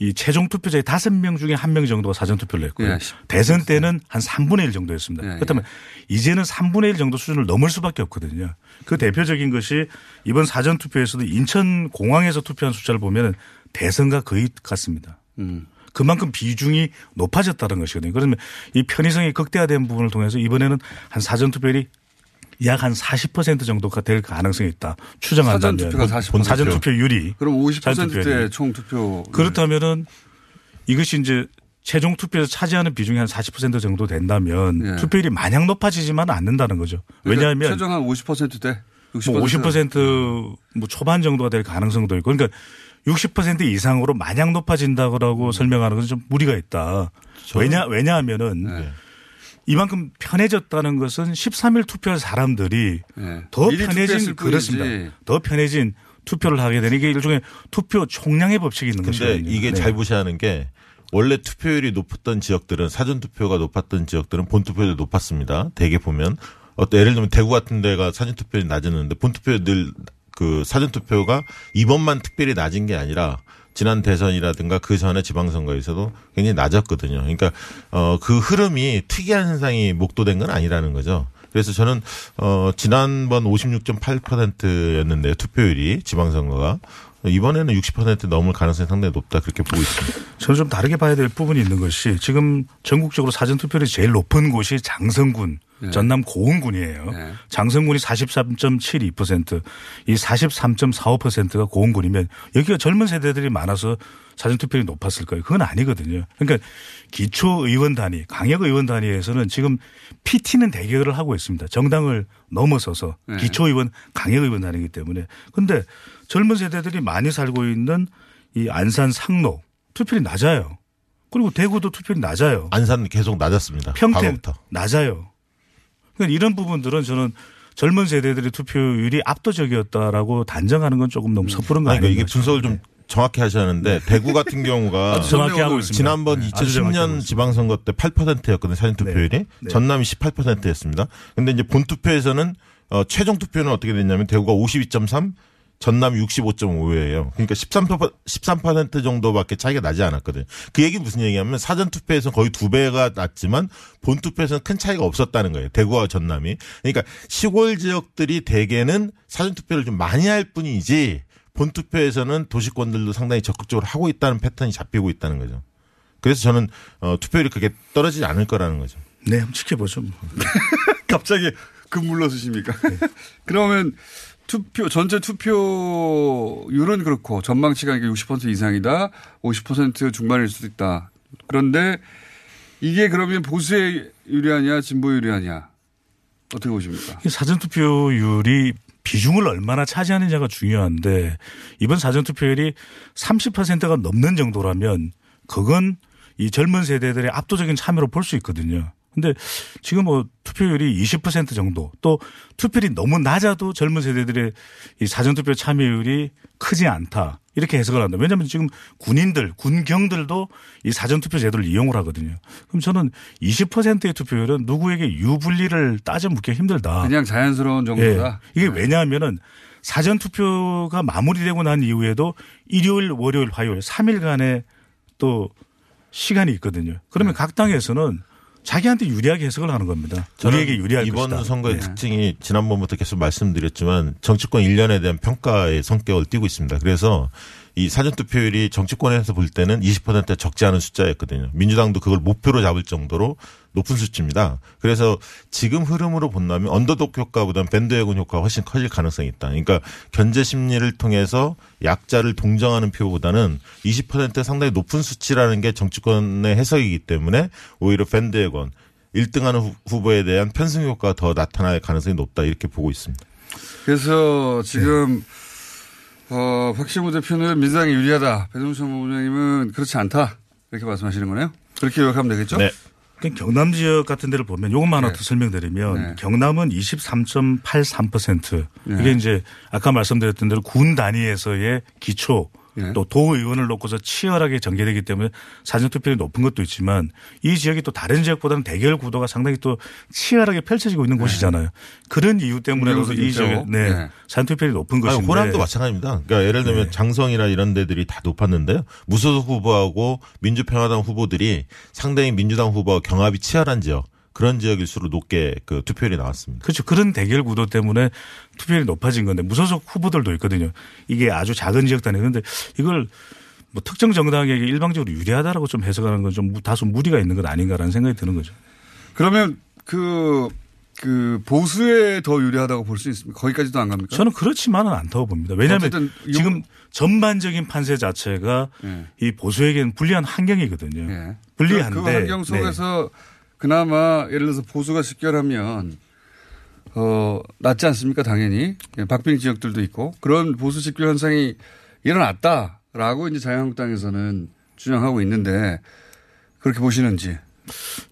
이 최종 투표자의 다섯 명 중에 한 명 정도가 사전 투표를 했고요. 예, 대선 때는 한 3분의 1 정도였습니다. 그렇다면 이제는 3분의 1 정도 수준을 넘을 수밖에 없거든요. 그 대표적인 것이 이번 사전 투표에서도 인천 공항에서 투표한 숫자를 보면 대선과 거의 같습니다. 음. 그만큼 비중이 높아졌다는 것이거든요. 그러면 이 편의성이 극대화된 부분을 통해서 이번에는 한 사전 투표율이 약 한 40% 정도가 될 가능성이 있다. 추정한다면 사전 투표가 40%. 본 사전 투표율이 그럼 50% 사전 투표율이. 대총 투표. 그렇다면은 이것이 이제 최종 투표에서 차지하는 비중이 한 40% 정도 된다면 예. 투표율이 마냥 높아지지만 않는다는 거죠. 왜냐하면 그러니까 최종 한 50%대. 60%. 뭐 50%뭐 초반 정도가 될 가능성도 있고 그러니까 60% 이상으로 마냥 높아진다고 음. 설명하는 것은 좀 무리가 있다. 왜냐 왜냐하면은 네. 이만큼 편해졌다는 것은 13일 투표할 사람들이 네. 더 편해진 그렇습니다. 뿐이지. 더 편해진 투표를 하게 되는 이게 일종의 투표 총량의 법칙이 있는 것이거든요. 이게 네. 잘 보셔야 하는 게 원래 투표율이 높았던 지역들은 사전 투표가 높았던 지역들은 본 투표율이 높았습니다. 대개 보면 어떤 예를 들면 대구 같은 데가 사전 투표율이 낮았는데 본 투표율이 늘그 사전 투표가 이번만 특별히 낮은 게 아니라 지난 대선이라든가 그 전에 지방선거에서도 굉장히 낮았거든요. 그러니까 어 그 흐름이 특이한 현상이 목도된 건 아니라는 거죠. 그래서 저는 어 지난번 56.8%였는데요. 투표율이 지방선거가 이번에는 60% 넘을 가능성이 상당히 높다 그렇게 보고 있습니다. 저는 좀 다르게 봐야 될 부분이 있는 것이 지금 전국적으로 사전 투표율이 제일 높은 곳이 장성군, 네. 전남 고흥군이에요. 네. 장성군이 43.72%, 이 43.45%가 고흥군이면 여기가 젊은 세대들이 많아서 사전 투표율이 높았을 거예요. 그건 아니거든요. 그러니까 기초 의원 단위, 강역 의원 단위에서는 지금 PT는 대결을 하고 있습니다. 정당을 넘어서서 네. 기초 의원, 강역 의원 단위이기 때문에. 근데 젊은 세대들이 많이 살고 있는 이 안산 상로 투표율이 낮아요. 그리고 대구도 투표율이 낮아요. 안산 계속 낮았습니다. 평택 과거부터. 낮아요. 그러니까 이런 부분들은 저는 젊은 세대들의 투표율이 압도적이었다라고 단정하는 건 조금 너무 섣부른 거 아니, 아닌가 그러니까 이게 분석을 좀 정확히 하셨는데 대구 같은 경우가 (laughs) 아주 정확히 하고 있습니다. 지난번 네, 아주 정확히 하고 2010년 지방선거 때 8%였거든요. 사전 투표율이. 네. 전남이 18%였습니다. 근데 이제 본 투표에서는 어, 최종 투표는 어떻게 됐냐면 대구가 52.3, 전남 65.5예요. 그러니까 13% 13% 정도밖에 차이가 나지 않았거든요. 그 얘기 무슨 얘기냐면 사전 투표에서 거의 두 배가 낮지만 본 투표에서는 큰 차이가 없었다는 거예요. 대구와 전남이. 그러니까 시골 지역들이 대개는 사전 투표를 좀 많이 할 뿐이지 본 투표에서는 도시권들도 상당히 적극적으로 하고 있다는 패턴이 잡히고 있다는 거죠. 그래서 저는 어, 투표율이 그렇게 떨어지지 않을 거라는 거죠. 네, 한번 지켜보죠. 뭐. (laughs) 갑자기 급 물러서십니까? (laughs) 그러면 투표 전체 투표율은 그렇고 전망치가 이게 60% 이상이다, 50% 중반일 수도 있다. 그런데 이게 그러면 보수에 유리하냐, 진보에 유리하냐 어떻게 보십니까? 사전 투표율이 비중을 얼마나 차지하느냐가 중요한데 이번 사전 투표율이 30%가 넘는 정도라면 그건 이 젊은 세대들의 압도적인 참여로 볼 수 있거든요. 근데 지금 뭐 투표율이 20% 정도 또 투표율이 너무 낮아도 젊은 세대들의 이 사전투표 참여율이 크지 않다. 이렇게 해석을 한다. 왜냐하면 지금 군인들, 군경들도 이 사전투표 제도를 이용을 하거든요. 그럼 저는 20%의 투표율은 누구에게 유불리를 따져 묻기 힘들다. 그냥 자연스러운 정도다. 예. 이게 왜냐하면은 사전투표가 마무리되고 난 이후에도 일요일, 월요일, 화요일 3일간의 또 시간이 있거든요. 그러면 각 당에서는 자기한테 유리하게 해석을 하는 겁니다. 우리에게 유리할 이번 것이다. 선거의 네. 특징이 지난번부터 계속 말씀드렸지만 정치권 1년에 대한 평가의 성격을 띠고 있습니다. 그래서 이 사전투표율이 정치권에서 볼 때는 20%가 적지 않은 숫자였거든요. 민주당도 그걸 목표로 잡을 정도로 높은 수치입니다. 그래서 지금 흐름으로 본다면 언더독 효과보다는 밴드웨건 효과가 훨씬 커질 가능성이 있다. 그러니까 견제 심리를 통해서 약자를 동정하는 표보다는 20% 상당히 높은 수치라는 게 정치권의 해석이기 때문에 오히려 밴드웨건 1등하는 후보에 대한 편승 효과가 더 나타날 가능성이 높다 이렇게 보고 있습니다. 그래서 지금 어, 박시무 대표는 민주당이 유리하다. 배동찬 부부장님은 그렇지 않다. 이렇게 말씀하시는 거네요. 그렇게 요약하면 되겠죠? 그러니까 경남 지역 같은 데를 보면 요것만 하나 더 설명드리면 네. 경남은 23.83% 네. 이게 이제 아까 말씀드렸던 대로 군 단위에서의 기초 네. 또 도의원을 놓고서 치열하게 전개되기 때문에 사전투표율이 높은 것도 있지만 이 지역이 또 다른 지역보다는 대결 구도가 상당히 또 치열하게 펼쳐지고 있는 곳이잖아요. 그런 이유 때문에라도 이 지역에. 네. 네. 사전투표율이 높은 것인데 호남도 마찬가지입니다. 그러니까 예를 들면 네. 장성이나 이런 데들이 다 높았는데요. 무소속 후보하고 민주평화당 후보들이 상당히 민주당 후보와 경합이 치열한 지역 그런 지역일수록 높게 그 투표율이 나왔습니다. 그렇죠. 그런 대결 구도 때문에 투표율이 높아진 건데 무소속 후보들도 있거든요. 이게 아주 작은 지역 단위. 그런데 이걸 뭐 특정 정당에게 일방적으로 유리하다라고 좀 해석하는 건 좀 다소 무리가 있는 것 아닌가라는 생각이 드는 거죠. 그러면 그, 그 보수에 더 유리하다고 볼 수 있습니까? 거기까지도 안 갑니까? 저는 그렇지만은 않다고 봅니다. 왜냐하면 지금 전반적인 판세 자체가 예. 이 보수에게는 불리한 환경이거든요. 예. 불리한데 그, 그 환경 네. 속에서 그나마 예를 들어서 보수가 집결하면 어, 낫지 않습니까? 당연히. 예, 박빙 지역들도 있고 그런 보수 집결 현상이 일어났다라고 이제 자유한국당에서는 주장하고 있는데 그렇게 보시는지.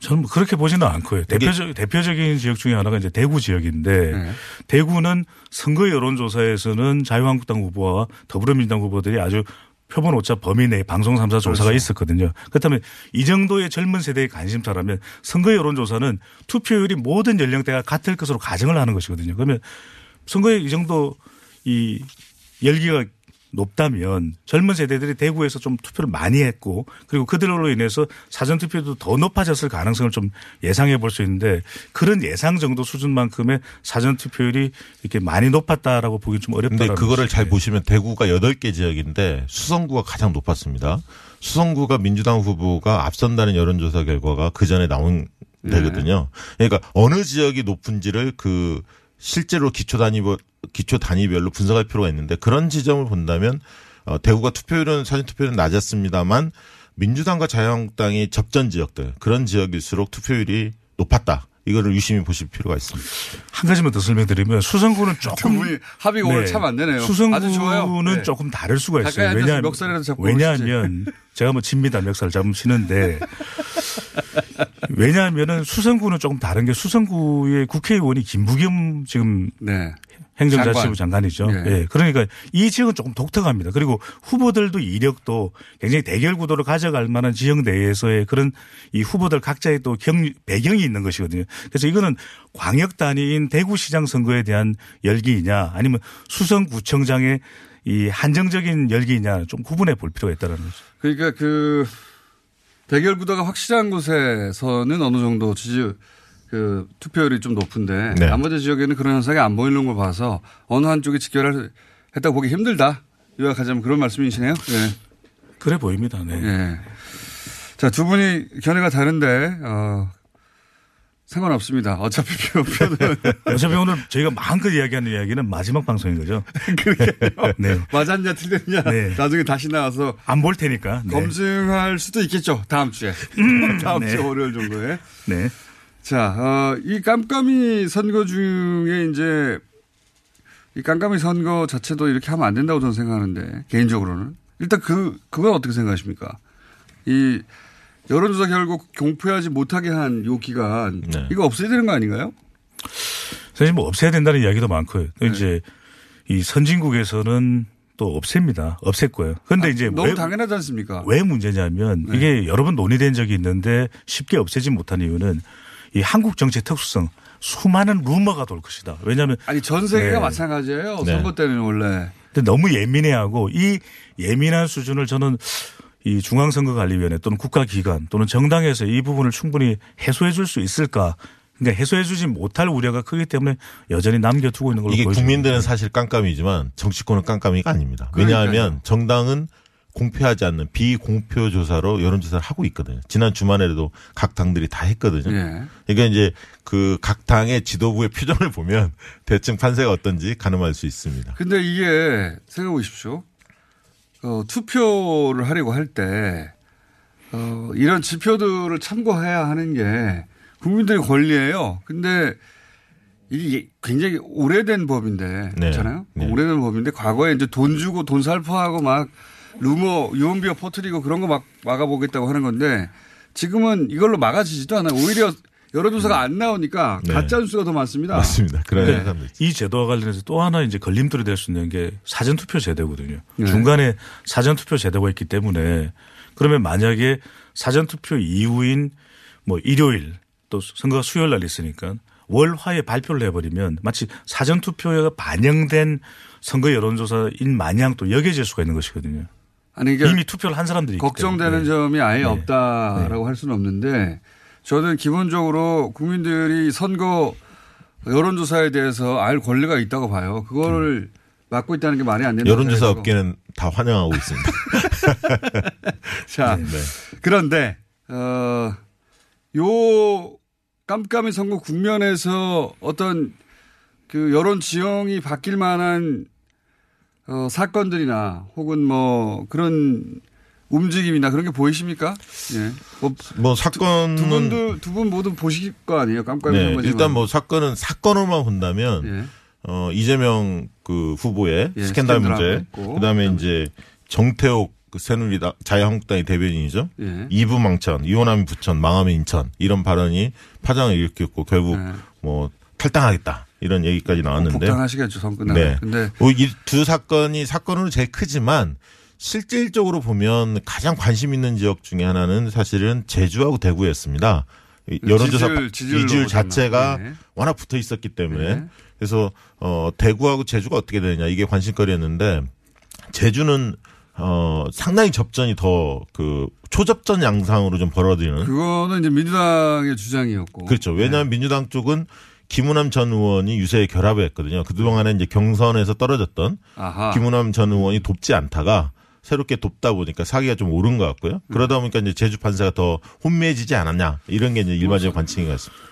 저는 뭐 그렇게 보지는 않고요. 대표적, 대표적인 지역 중에 하나가 이제 대구 지역인데 네. 대구는 선거 여론조사에서는 자유한국당 후보와 더불어민주당 후보들이 아주 표본 오차 범위 내에 방송 3사 조사가 그렇죠. 있었거든요. 그렇다면 이 정도의 젊은 세대의 관심사라면 선거 여론조사는 투표율이 모든 연령대가 같을 것으로 가정을 하는 것이거든요. 그러면 선거에 이 정도 이 열기가 높다면 젊은 세대들이 대구에서 좀 투표를 많이 했고 그리고 그들로 인해서 사전 투표도 더 높아졌을 가능성을 좀 예상해 볼 수 있는데 그런 예상 정도 수준만큼의 사전 투표율이 이렇게 많이 높았다라고 보기 좀 어렵다. 근데 그거를 잘 보시면 대구가 8개 지역인데 수성구가 가장 높았습니다. 수성구가 민주당 후보가 앞선다는 여론조사 결과가 그 전에 나온 네. 되거든요. 그러니까 어느 지역이 높은지를 그 실제로 기초 단위 기초 단위별로 분석할 필요가 있는데 그런 지점을 본다면 어, 대구가 투표율은 사전 투표율은 낮았습니다만 민주당과 자유한국당이 접전 지역들 그런 지역일수록 투표율이 높았다. 이거를 유심히 보실 필요가 있습니다. 한 가지만 더 설명드리면 수성구는 조금 합의가 오늘 참 안 되네요. 수성구는 네. 조금 다를 수가 있어요. 앉아서 왜냐하면 멱살이라도 잡고 왜냐하면 (laughs) 제가 뭐 집니다 멱살 잡으면 치는데 왜냐하면은 수성구는 조금 다른 게 수성구의 국회의원이 김부겸 지금 행정자치부 장관. 장관 이죠. 예. 예. 그러니까 이 지역은 조금 독특합니다. 그리고 후보들도 이력도 굉장히 대결 구도를 가져갈 만한 지역 내에서의 그런 이 후보들 각자의 또 경, 배경이 있는 것이거든요. 그래서 이거는 광역 단위인 대구시장 선거에 대한 열기이냐 아니면 수성구청장의 이 한정적인 열기이냐 좀 구분해 볼 필요가 있다는 거죠. 그러니까 그 대결 구도가 확실한 곳에서는 어느 정도 지지 그 투표율이 좀 높은데 네. 나머지 지역에는 그런 현상이 안 보이는 걸 봐서 어느 한쪽이 직결을 했다고 보기 힘들다. 요약하자면 그런 말씀이시네요. 네. 그래 보입니다. 네. 자, 두 분이 견해가 다른데 어 상관없습니다. 어차피 표, 표는 (laughs) 어차피 오늘 저희가 마음껏 이야기하는 이야기는 마지막 방송인 거죠. (laughs) 그러게요. (laughs) 네. 맞았냐 틀렸냐 네. 나중에 다시 나와서 안 볼 테니까. 네. 검증할 수도 있겠죠. 다음 주에. 다음 네. 주 월요일 정도에. 네. 자, 어, 이 깜깜이 선거 중에 이제 이 깜깜이 선거 자체도 이렇게 하면 안 된다고 저는 생각하는데 개인적으로는 일단 그 그건 어떻게 생각하십니까? 이 여론조사 결국 공표하지 못하게 한 요 기간 네. 이거 없애야 되는 거 아닌가요? 사실 뭐 없애야 된다는 이야기도 많고요. 또 이제 이 선진국에서는 또 없앱니다. 없앨 거예요. 근데 이제 너무 왜, 당연하지 않습니까? 왜 문제냐면 이게 여러 번 논의된 적이 있는데 쉽게 없애지 못한 이유는 이 한국 정치의 특수성 수많은 루머가 돌 것이다. 왜냐하면 아니 전 세계가 네. 마찬가지예요. 네. 선거 때는 원래 근데 너무 예민해하고 이 예민한 수준을 저는 이 중앙선거관리위원회 또는 국가기관 또는 정당에서 이 부분을 충분히 해소해 줄 수 있을까? 그러니까 해소해 주지 못할 우려가 크기 때문에 여전히 남겨두고 있는 걸로 이게 보여집니다. 국민들은 사실 깜깜이지만 정치권은 깜깜이가 아닙니다. 왜냐하면 그러니까요. 정당은 공표하지 않는 비공표 조사로 여론조사를 하고 있거든요. 지난 주말에도 각 당들이 다 했거든요. 예. 그러니까 이제 그 각 당의 지도부의 (laughs) 표정을 보면 대충 판세가 어떤지 가늠할 수 있습니다. 근데 이게 생각해 보십시오. 어, 투표를 하려고 할 때, 어, 이런 지표들을 참고해야 하는 게 국민들의 권리예요. 근데 이게 굉장히 오래된 법인데, 네. 그렇잖아요? 오래된 법인데 과거에 이제 돈 주고 돈 살포하고 막 루머, 유언비어 퍼뜨리고 그런 거 막 막아보겠다고 하는 건데 지금은 이걸로 막아지지도 않아요. 오히려 여론조사가 안 나오니까 네. 가짜 뉴스가 더 많습니다. 맞습니다. 그런 네. 이 제도와 관련해서 또 하나 이제 걸림돌이 될 수 있는 게 사전 투표 제도거든요. 네. 중간에 사전 투표 제도가 있기 때문에 그러면 만약에 사전 투표 이후인 뭐 일요일 또 선거가 수요일 날 있으니까 월화에 발표를 해버리면 마치 사전투표가 반영된 선거 여론조사인 마냥 또 여겨질 수가 있는 것이거든요. 아니, 이게 이미 투표를 한 사람들이 걱정되는 때문에. 점이 아예 네. 없다라고 할 수는 없는데 저는 기본적으로 국민들이 선거 여론조사에 대해서 알 권리가 있다고 봐요. 그거를 막고 있다는 게 말이 안 된다. 여론조사 업계는 다 환영하고 있습니다. (laughs) 자, 네. 그런데 어, 요 깜깜이 선거 국면에서 어떤 그 여론 지형이 바뀔 만한 어, 사건들이나 혹은 뭐 그런 움직임이나 그런 게 보이십니까? 예. 뭐, 뭐 사건은 두 분도 두 분 모두 보실 거 아니에요? 깜깜이 네. 일단 뭐 사건은 사건으로만 본다면 예. 어 이재명 그 후보의 예, 스캔들 스캔들하고 문제, 있고. 그다음에 이제 정태욱 그 새누리당 자유한국당의 대변인이죠. 예. 이부 망천, 이혼하면 부천, 망하면 인천 이런 발언이 파장을 일으켰고 결국 뭐 탈당하겠다 이런 얘기까지 나왔는데 네. 복당하시겠죠 선 끝나면. 네. 근데 이 두 사건이 사건으로 제일 크지만 실질적으로 보면 가장 관심 있는 지역 중에 하나는 사실은 제주하고 대구였습니다. 이 여론조사 지지율, 지지율. 자체가 네. 워낙 붙어 있었기 때문에 네. 그래서 어 대구하고 제주가 어떻게 되느냐 이게 관심거리였는데 제주는 어 상당히 접전이 더 그 초접전 양상으로 좀 벌어지는 그거는 이제 민주당의 주장이었고. 그렇죠. 왜냐하면 민주당 쪽은 김우남 전 의원이 유세에 결합을 했거든요. 그동안에 이제 경선에서 떨어졌던 아하. 김우남 전 의원이 돕지 않다가 새롭게 돕다 보니까 사기가 좀 오른 것 같고요. 그러다 보니까 이제 제주 판세가 더 혼미해지지 않았냐 이런 게 이제 일반적인 관측인 것 같습니다.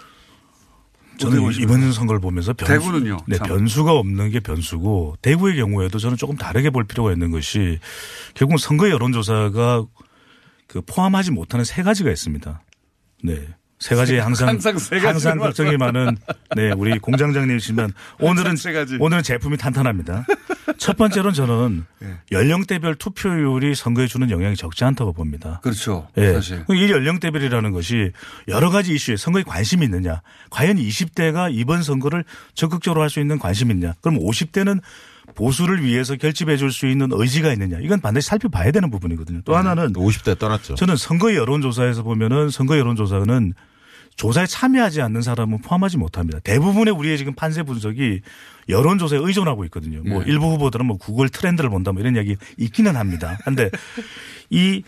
저는 이번 선거를 보면서 변수, 대구는요? 네, 참. 변수가 없는 게 변수고 대구의 경우에도 저는 조금 다르게 볼 필요가 있는 것이 결국 선거 여론조사가 그 포함하지 못하는 세 가지가 있습니다. 네. 세 가지 항상 항상 세 가지를 항상 걱정이 많은 네 우리 공장장님이시면 (laughs) 오늘은 세 가지. 오늘은 제품이 탄탄합니다. 첫 번째로는 저는 예. 연령대별 투표율이 선거에 주는 영향이 적지 않다고 봅니다. 그렇죠. 예. 사실. 이 연령대별이라는 것이 여러 가지 이슈에 선거에 관심이 있느냐. 과연 20대가 이번 선거를 적극적으로 할 수 있는 관심이 있느냐. 그럼 50대는 보수를 위해서 결집해 줄 수 있는 의지가 있느냐. 이건 반드시 살펴봐야 되는 부분이거든요. 또 하나는 50대 떠났죠. 저는 선거 여론조사에서 보면은 선거 여론조사는 조사에 참여하지 않는 사람은 포함하지 못합니다. 대부분의 우리의 지금 판세 분석이 여론조사에 의존하고 있거든요. 뭐 네. 일부 후보들은 뭐 구글 트렌드를 본다 뭐 이런 이야기 있기는 합니다. 근데 이,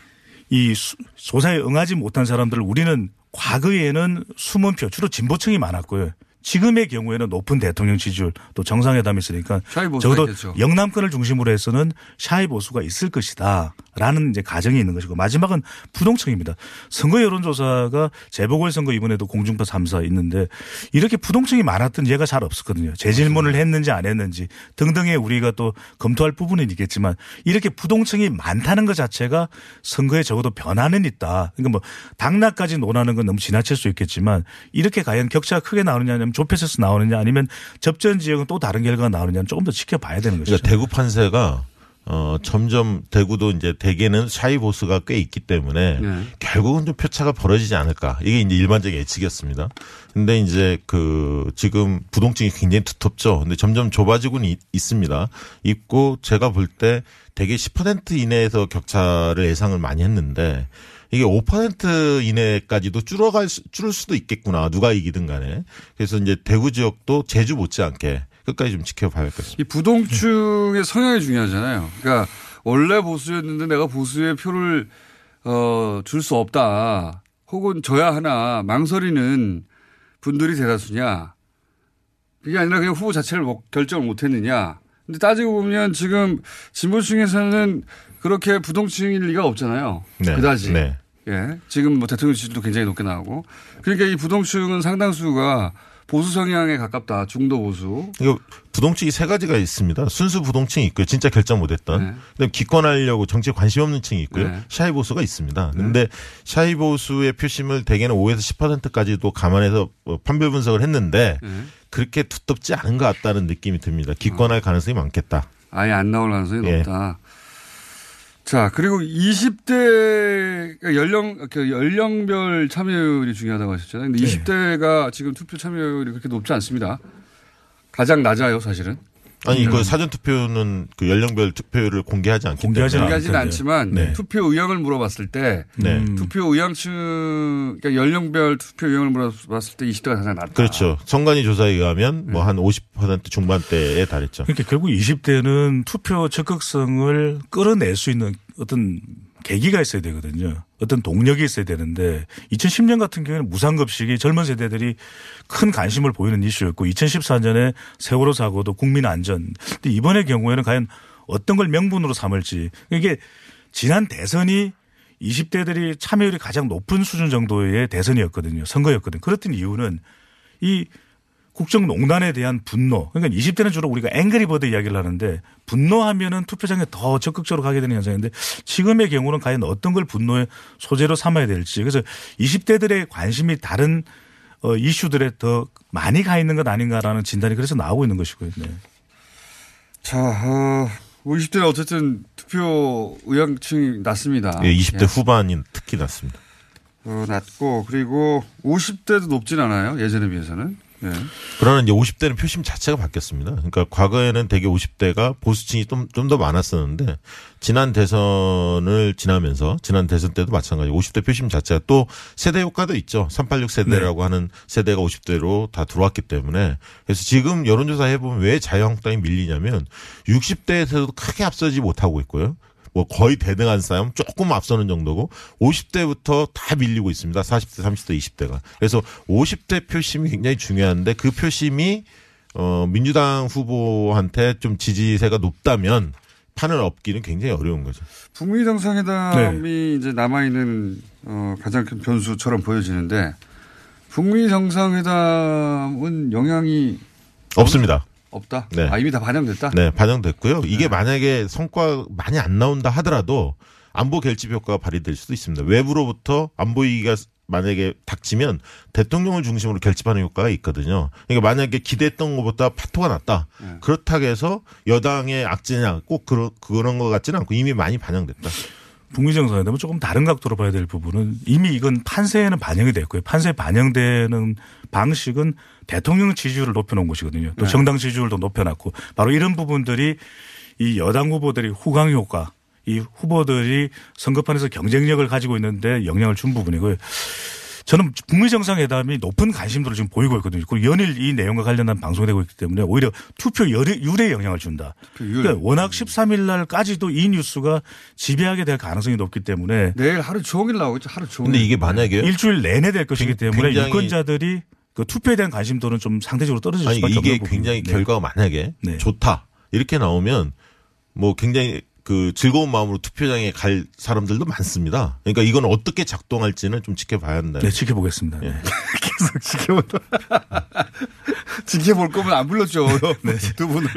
이 수- 조사에 응하지 못한 사람들을 우리는 과거에는 숨은 표 주로 진보층이 많았고요. 지금의 경우에는 높은 대통령 지지율 또 정상회담이 있으니까 적어도 있겠죠. 영남권을 중심으로 해서는 샤이 보수가 있을 것이다. 라는 이제 가정이 있는 것이고 마지막은 부동층입니다. 선거 여론조사가 재보궐선거 이번에도 공중파 3사 있는데 이렇게 부동층이 많았던 예가 잘 없었거든요. 재질문을 했는지 안 했는지 등등의 우리가 또 검토할 부분은 있겠지만 이렇게 부동층이 많다는 것 자체가 선거에 적어도 변화는 있다. 그러니까 뭐 당락까지 논하는 건 너무 지나칠 수 있겠지만 이렇게 과연 격차가 크게 나오느냐 아 니면 좁혀져서 나오느냐 아니면 접전 지역은 또 다른 결과가 나오느냐는 조금 더 지켜봐야 되는 것이죠. 그러니까 대구 판세가 어 점점 대구도 이제 대개는 샤이 보스가 꽤 있기 때문에 네. 결국은 좀 표차가 벌어지지 않을까 이게 이제 일반적인 예측이었습니다. 근데 이제 그 지금 부동층이 굉장히 두텁죠. 근데 점점 좁아지고는 있, 있습니다. 있고 제가 볼 때 대개 10% 이내에서 격차를 예상을 많이 했는데 이게 5% 이내까지도 줄어갈 수, 줄을 수도 있겠구나 누가 이기든 간에 그래서 이제 대구 지역도 제주 못지않게 끝까지 좀 지켜봐야겠습니다. 이 부동층의 성향이 중요하잖아요. 그러니까 원래 보수였는데 내가 보수의 표를 어, 줄 수 없다. 혹은 져야 하나 망설이는 분들이 대다수냐. 그게 아니라 그냥 후보 자체를 뭐 결정을 못 했느냐. 근데 따지고 보면 지금 진보층에서는 그렇게 부동층일 리가 없잖아요. 네. 그다지. 네. 예. 지금 뭐 대통령 지지도 굉장히 높게 나오고. 그러니까 이 부동층은 상당수가 보수 성향에 가깝다. 중도 보수. 이거 부동층이 세 가지가 있습니다. 순수 부동층이 있고요. 진짜 결정 못했던. 네. 그다음에 기권하려고 정치에 관심 없는 층이 있고요. 네. 샤이 보수가 있습니다. 근데 샤이 보수의 표심을 대개는 5에서 10%까지도 감안해서 뭐 판별 분석을 했는데 네. 그렇게 두텁지 않은 것 같다는 느낌이 듭니다. 기권할 가능성이 많겠다. 아예 안 나올 가능성이 예. 높다. 자, 그리고 20대 연령, 그 연령별 참여율이 중요하다고 하셨잖아요. 근데 네. 20대가 지금 투표 참여율이 그렇게 높지 않습니다. 가장 낮아요, 사실은. 아니 음. 이거 사전 투표는 그 연령별 투표율을 공개하지 않기 때문에 공개하지는 않지만 네. 투표 의향을 물어봤을 때 네. 투표 의향층, 그러니까 연령별 투표 의향을 물어봤을 때 20대가 가장 낮다. 그렇죠. 선관위 조사에 의하면 네. 뭐한 50% 중반대에 달했죠. 그러니까 결국 20대는 투표 적극성을 끌어낼 수 있는 어떤 계기가 있어야 되거든요. 어떤 동력이 있어야 되는데 2010년 같은 경우에는 무상급식이 젊은 세대들이 큰 관심을 보이는 이슈였고 2014년에 세월호 사고도 국민 안전. 근데 이번의 경우에는 과연 어떤 걸 명분으로 삼을지 이게 지난 대선이 20대들이 참여율이 가장 높은 수준 정도의 대선이었거든요. 선거였거든요. 그랬던 이유는 이 국정농단에 대한 분노. 그러니까 20대는 주로 우리가 앵그리버드 이야기를 하는데 분노하면은 투표장에 더 적극적으로 가게 되는 현상인데 지금의 경우는 과연 어떤 걸 분노의 소재로 삼아야 될지. 그래서 20대들의 관심이 다른 어, 이슈들에 더 많이 가 있는 것 아닌가라는 진단이 그래서 나오고 있는 것이고요. 네. 자, 어, 50대는 어쨌든 투표 의향층이 낮습니다. 예, 20대 예. 후반이 특히 낮습니다. 어, 낮고 그리고 50대도 높진 않아요. 예전에 비해서는. 네. 그러나 이제 50대는 표심 자체가 바뀌었습니다. 그러니까 과거에는 대개 50대가 보수층이 좀 좀 더 많았었는데 지난 대선을 지나면서 지난 대선 때도 마찬가지 50대 표심 자체가 또 세대 효과도 있죠. 386 세대라고 하는 세대가 50대로 다 들어왔기 때문에 그래서 지금 여론조사 해보면 왜 자유한국당이 밀리냐면 60대에서도 크게 앞서지 못하고 있고요. 뭐 거의 대등한 싸움 조금 앞서는 정도고 50대부터 다 밀리고 있습니다. 40대, 30대, 20대가. 그래서 50대 표심이 굉장히 중요한데 그 표심이 어 민주당 후보한테 좀 지지세가 높다면 판을 엎기는 굉장히 어려운 거죠. 북미 정상회담이 이제 남아 있는 어 가장 큰 변수처럼 보여지는데 북미 정상회담은 영향이 없습니다. 없다. 네. 아 이미 다 반영됐다. 네, 반영됐고요. 이게 만약에 성과 많이 안 나온다 하더라도 안보 결집 효과가 발휘될 수도 있습니다. 외부로부터 안보 위기가 만약에 닥치면 대통령을 중심으로 결집하는 효과가 있거든요. 그러니까 만약에 기대했던 것보다 파토가 났다. 그렇다고 해서 여당의 악재냐 꼭 그런 그런 것 같지는 않고 이미 많이 반영됐다. 북미 정상회담은 조금 다른 각도로 봐야 될 부분은 이미 이건 판세에는 반영이 됐고요. 판세에 반영되는 방식은 대통령 지지율을 높여놓은 것이거든요. 또 네. 정당 지지율도 높여놨고 바로 이런 부분들이 이 여당 후보들이 후광 효과 이 후보들이 선거판에서 경쟁력을 가지고 있는데 영향을 준 부분이고요. 저는 북미 정상회담이 높은 관심도를 지금 보이고 있거든요. 그리고 연일 이 내용과 관련한 방송이 되고 있기 때문에 오히려 투표 율에 영향을 준다. 그러니까 워낙 13일 날까지도 이 뉴스가 지배하게 될 가능성이 높기 때문에 내일 하루 종일 나오겠죠. 하루 종일. 근데 이게 만약에 일주일 내내 될 것이기 때문에 유권자들이 그 투표에 대한 관심도는 좀 상대적으로 떨어질 아니 수밖에 이게 없는 부분이에요. 굉장히 네. 결과가 만약에 좋다 이렇게 나오면 뭐 굉장히 그 즐거운 마음으로 투표장에 갈 사람들도 많습니다. 그러니까 이건 어떻게 작동할지는 좀 지켜봐야 한다. 네, 지켜보겠습니다. (laughs) 계속 지켜본다. (laughs) 지켜볼 거면 안 불렀죠. 네. (laughs) 두 분을.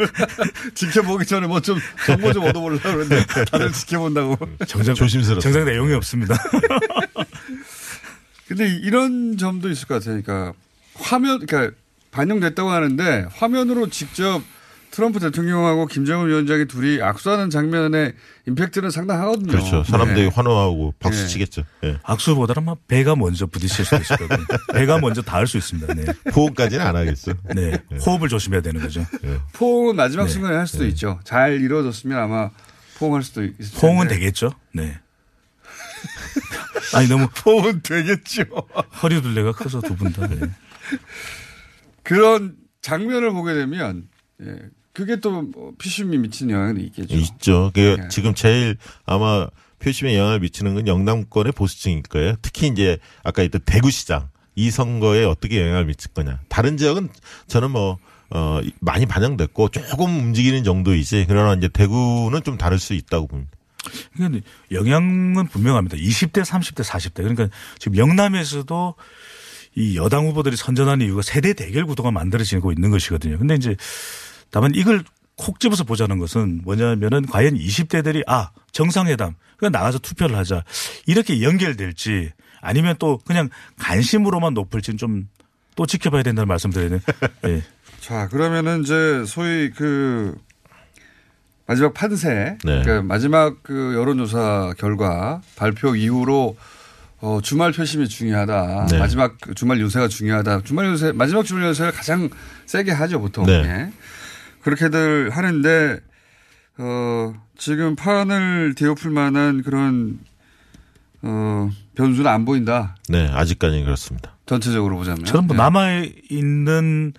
지켜보기 전에 뭐 좀 정보 좀 얻어보려고 그러는데 다들 지켜본다고. 정작 조심스럽습니다. 정작 내용이 없습니다. 근데 이런 점도 있을 것 같아요. 그러니까 화면, 그러니까 반영됐다고 하는데 화면으로 직접 트럼프 대통령하고 김정은 위원장이 둘이 악수하는 장면의 임팩트는 상당하거든요. 그렇죠. 사람들이 네. 환호하고 박수 네. 치겠죠. 예. 악수보다는 막 배가 먼저 부딪힐 수도 있을 거고요. (laughs) 배가 먼저 닿을 수 있습니다. 네. 포옹까지는 안 하겠어. 네. 호흡을 조심해야 되는 거죠. 포옹은 마지막 네. 순간에 할 수도 있죠. 잘 이루어졌으면 아마 포옹할 수도 있을 텐데. 포옹은 되겠죠. 네. (laughs) 아니 너무 (laughs) 포옹은 되겠죠. 허리 둘레가 커서 두 분 다. 네. (laughs) 그런 장면을 보게 되면 예, 그게 또 피심이 미치는 영향이 있겠죠. 있죠. 그 네. 지금 제일 아마 표심에 영향을 미치는 건 영남권의 보수층일 거예요. 특히 이제 아까 했던 대구시장 이 선거에 어떻게 영향을 미칠 거냐. 다른 지역은 저는 뭐 어, 많이 반영됐고 조금 움직이는 정도이지. 그러나 이제 대구는 좀 다를 수 있다고 봅니다. 그러니까 영향은 분명합니다. 20대, 30대, 40대. 그러니까 지금 영남에서도 이 여당 후보들이 선전하는 이유가 세대 대결 구도가 만들어지고 있는 것이거든요. 근데 이제 다만 이걸 콕 집어서 보자는 것은 뭐냐면은 과연 20대들이 아, 정상회담. 그냥 나가서 투표를 하자. 이렇게 연결될지 아니면 또 그냥 관심으로만 높을지는 좀 또 지켜봐야 된다는 말씀 드리는. (laughs) 예. 자, 그러면은 이제 소위 그 마지막 판세, 네. 그 마지막 그 여론조사 결과 발표 이후로 어, 주말 표심이 중요하다. 네. 마지막 그 주말 요새가 중요하다. 주말 요새, 마지막 주말 요새를 가장 세게 하죠, 보통. 네. 예. 그렇게들 하는데, 어, 지금 판을 뒤엎을 만한 그런, 어, 변수는 안 보인다. 네, 아직까지는 그렇습니다. 전체적으로 보자면. 저는 뭐 네. 남아 있는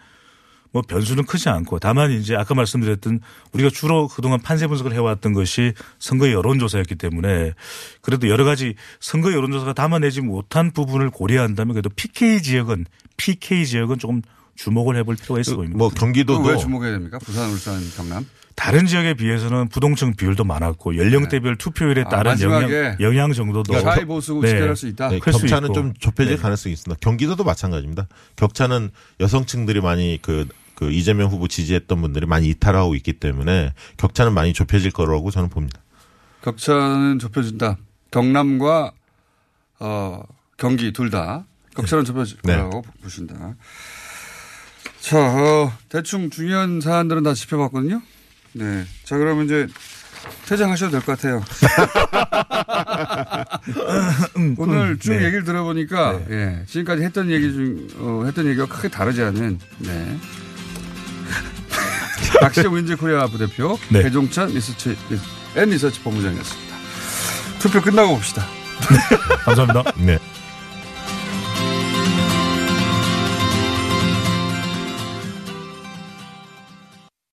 뭐 변수는 크지 않고 다만 이제 아까 말씀드렸던 우리가 주로 그동안 판세 분석을 해왔던 것이 선거 여론조사였기 때문에 그래도 여러 가지 선거 여론조사가 담아내지 못한 부분을 고려한다면 그래도 PK 지역은 PK 지역은 조금 주목을 해볼 필요가 있어 보입니다. 뭐 경기도도 왜 주목해야 됩니까? 부산, 울산, 경남? 다른 지역에 비해서는 부동층 비율도 많았고 연령대별 투표율에 아, 따른 영향, 마지막에 영향 정도도 좌이 보수 직결할 수 있다. 네, 격차는. 좀 좁혀질 네. 가능성이 있습니다. 경기도도 마찬가지입니다. 격차는 여성층들이 많이 그, 그 이재명 후보 지지했던 분들이 많이 이탈하고 있기 때문에 격차는 많이 좁혀질 거라고 저는 봅니다. 격차는 좁혀진다. 경남과 어, 경기 둘 다 격차는 좁혀질 네. 거라고 보신다. 자, 어, 대충 중요한 사안들은 다 짚어봤거든요. 네. 자, 그러면 이제 퇴장하셔도 될 것 같아요. (laughs) 오늘 쭉 네. 얘기를 들어보니까 예, 지금까지 했던 얘기 중 어, 했던 얘기가 크게 다르지 않은 네. (laughs) 박시영 윈지 코리아 부대표 네. 배종찬 리서치 앤 리서치 본부장이었습니다. 투표 끝나고 봅시다. 감사합니다. 네.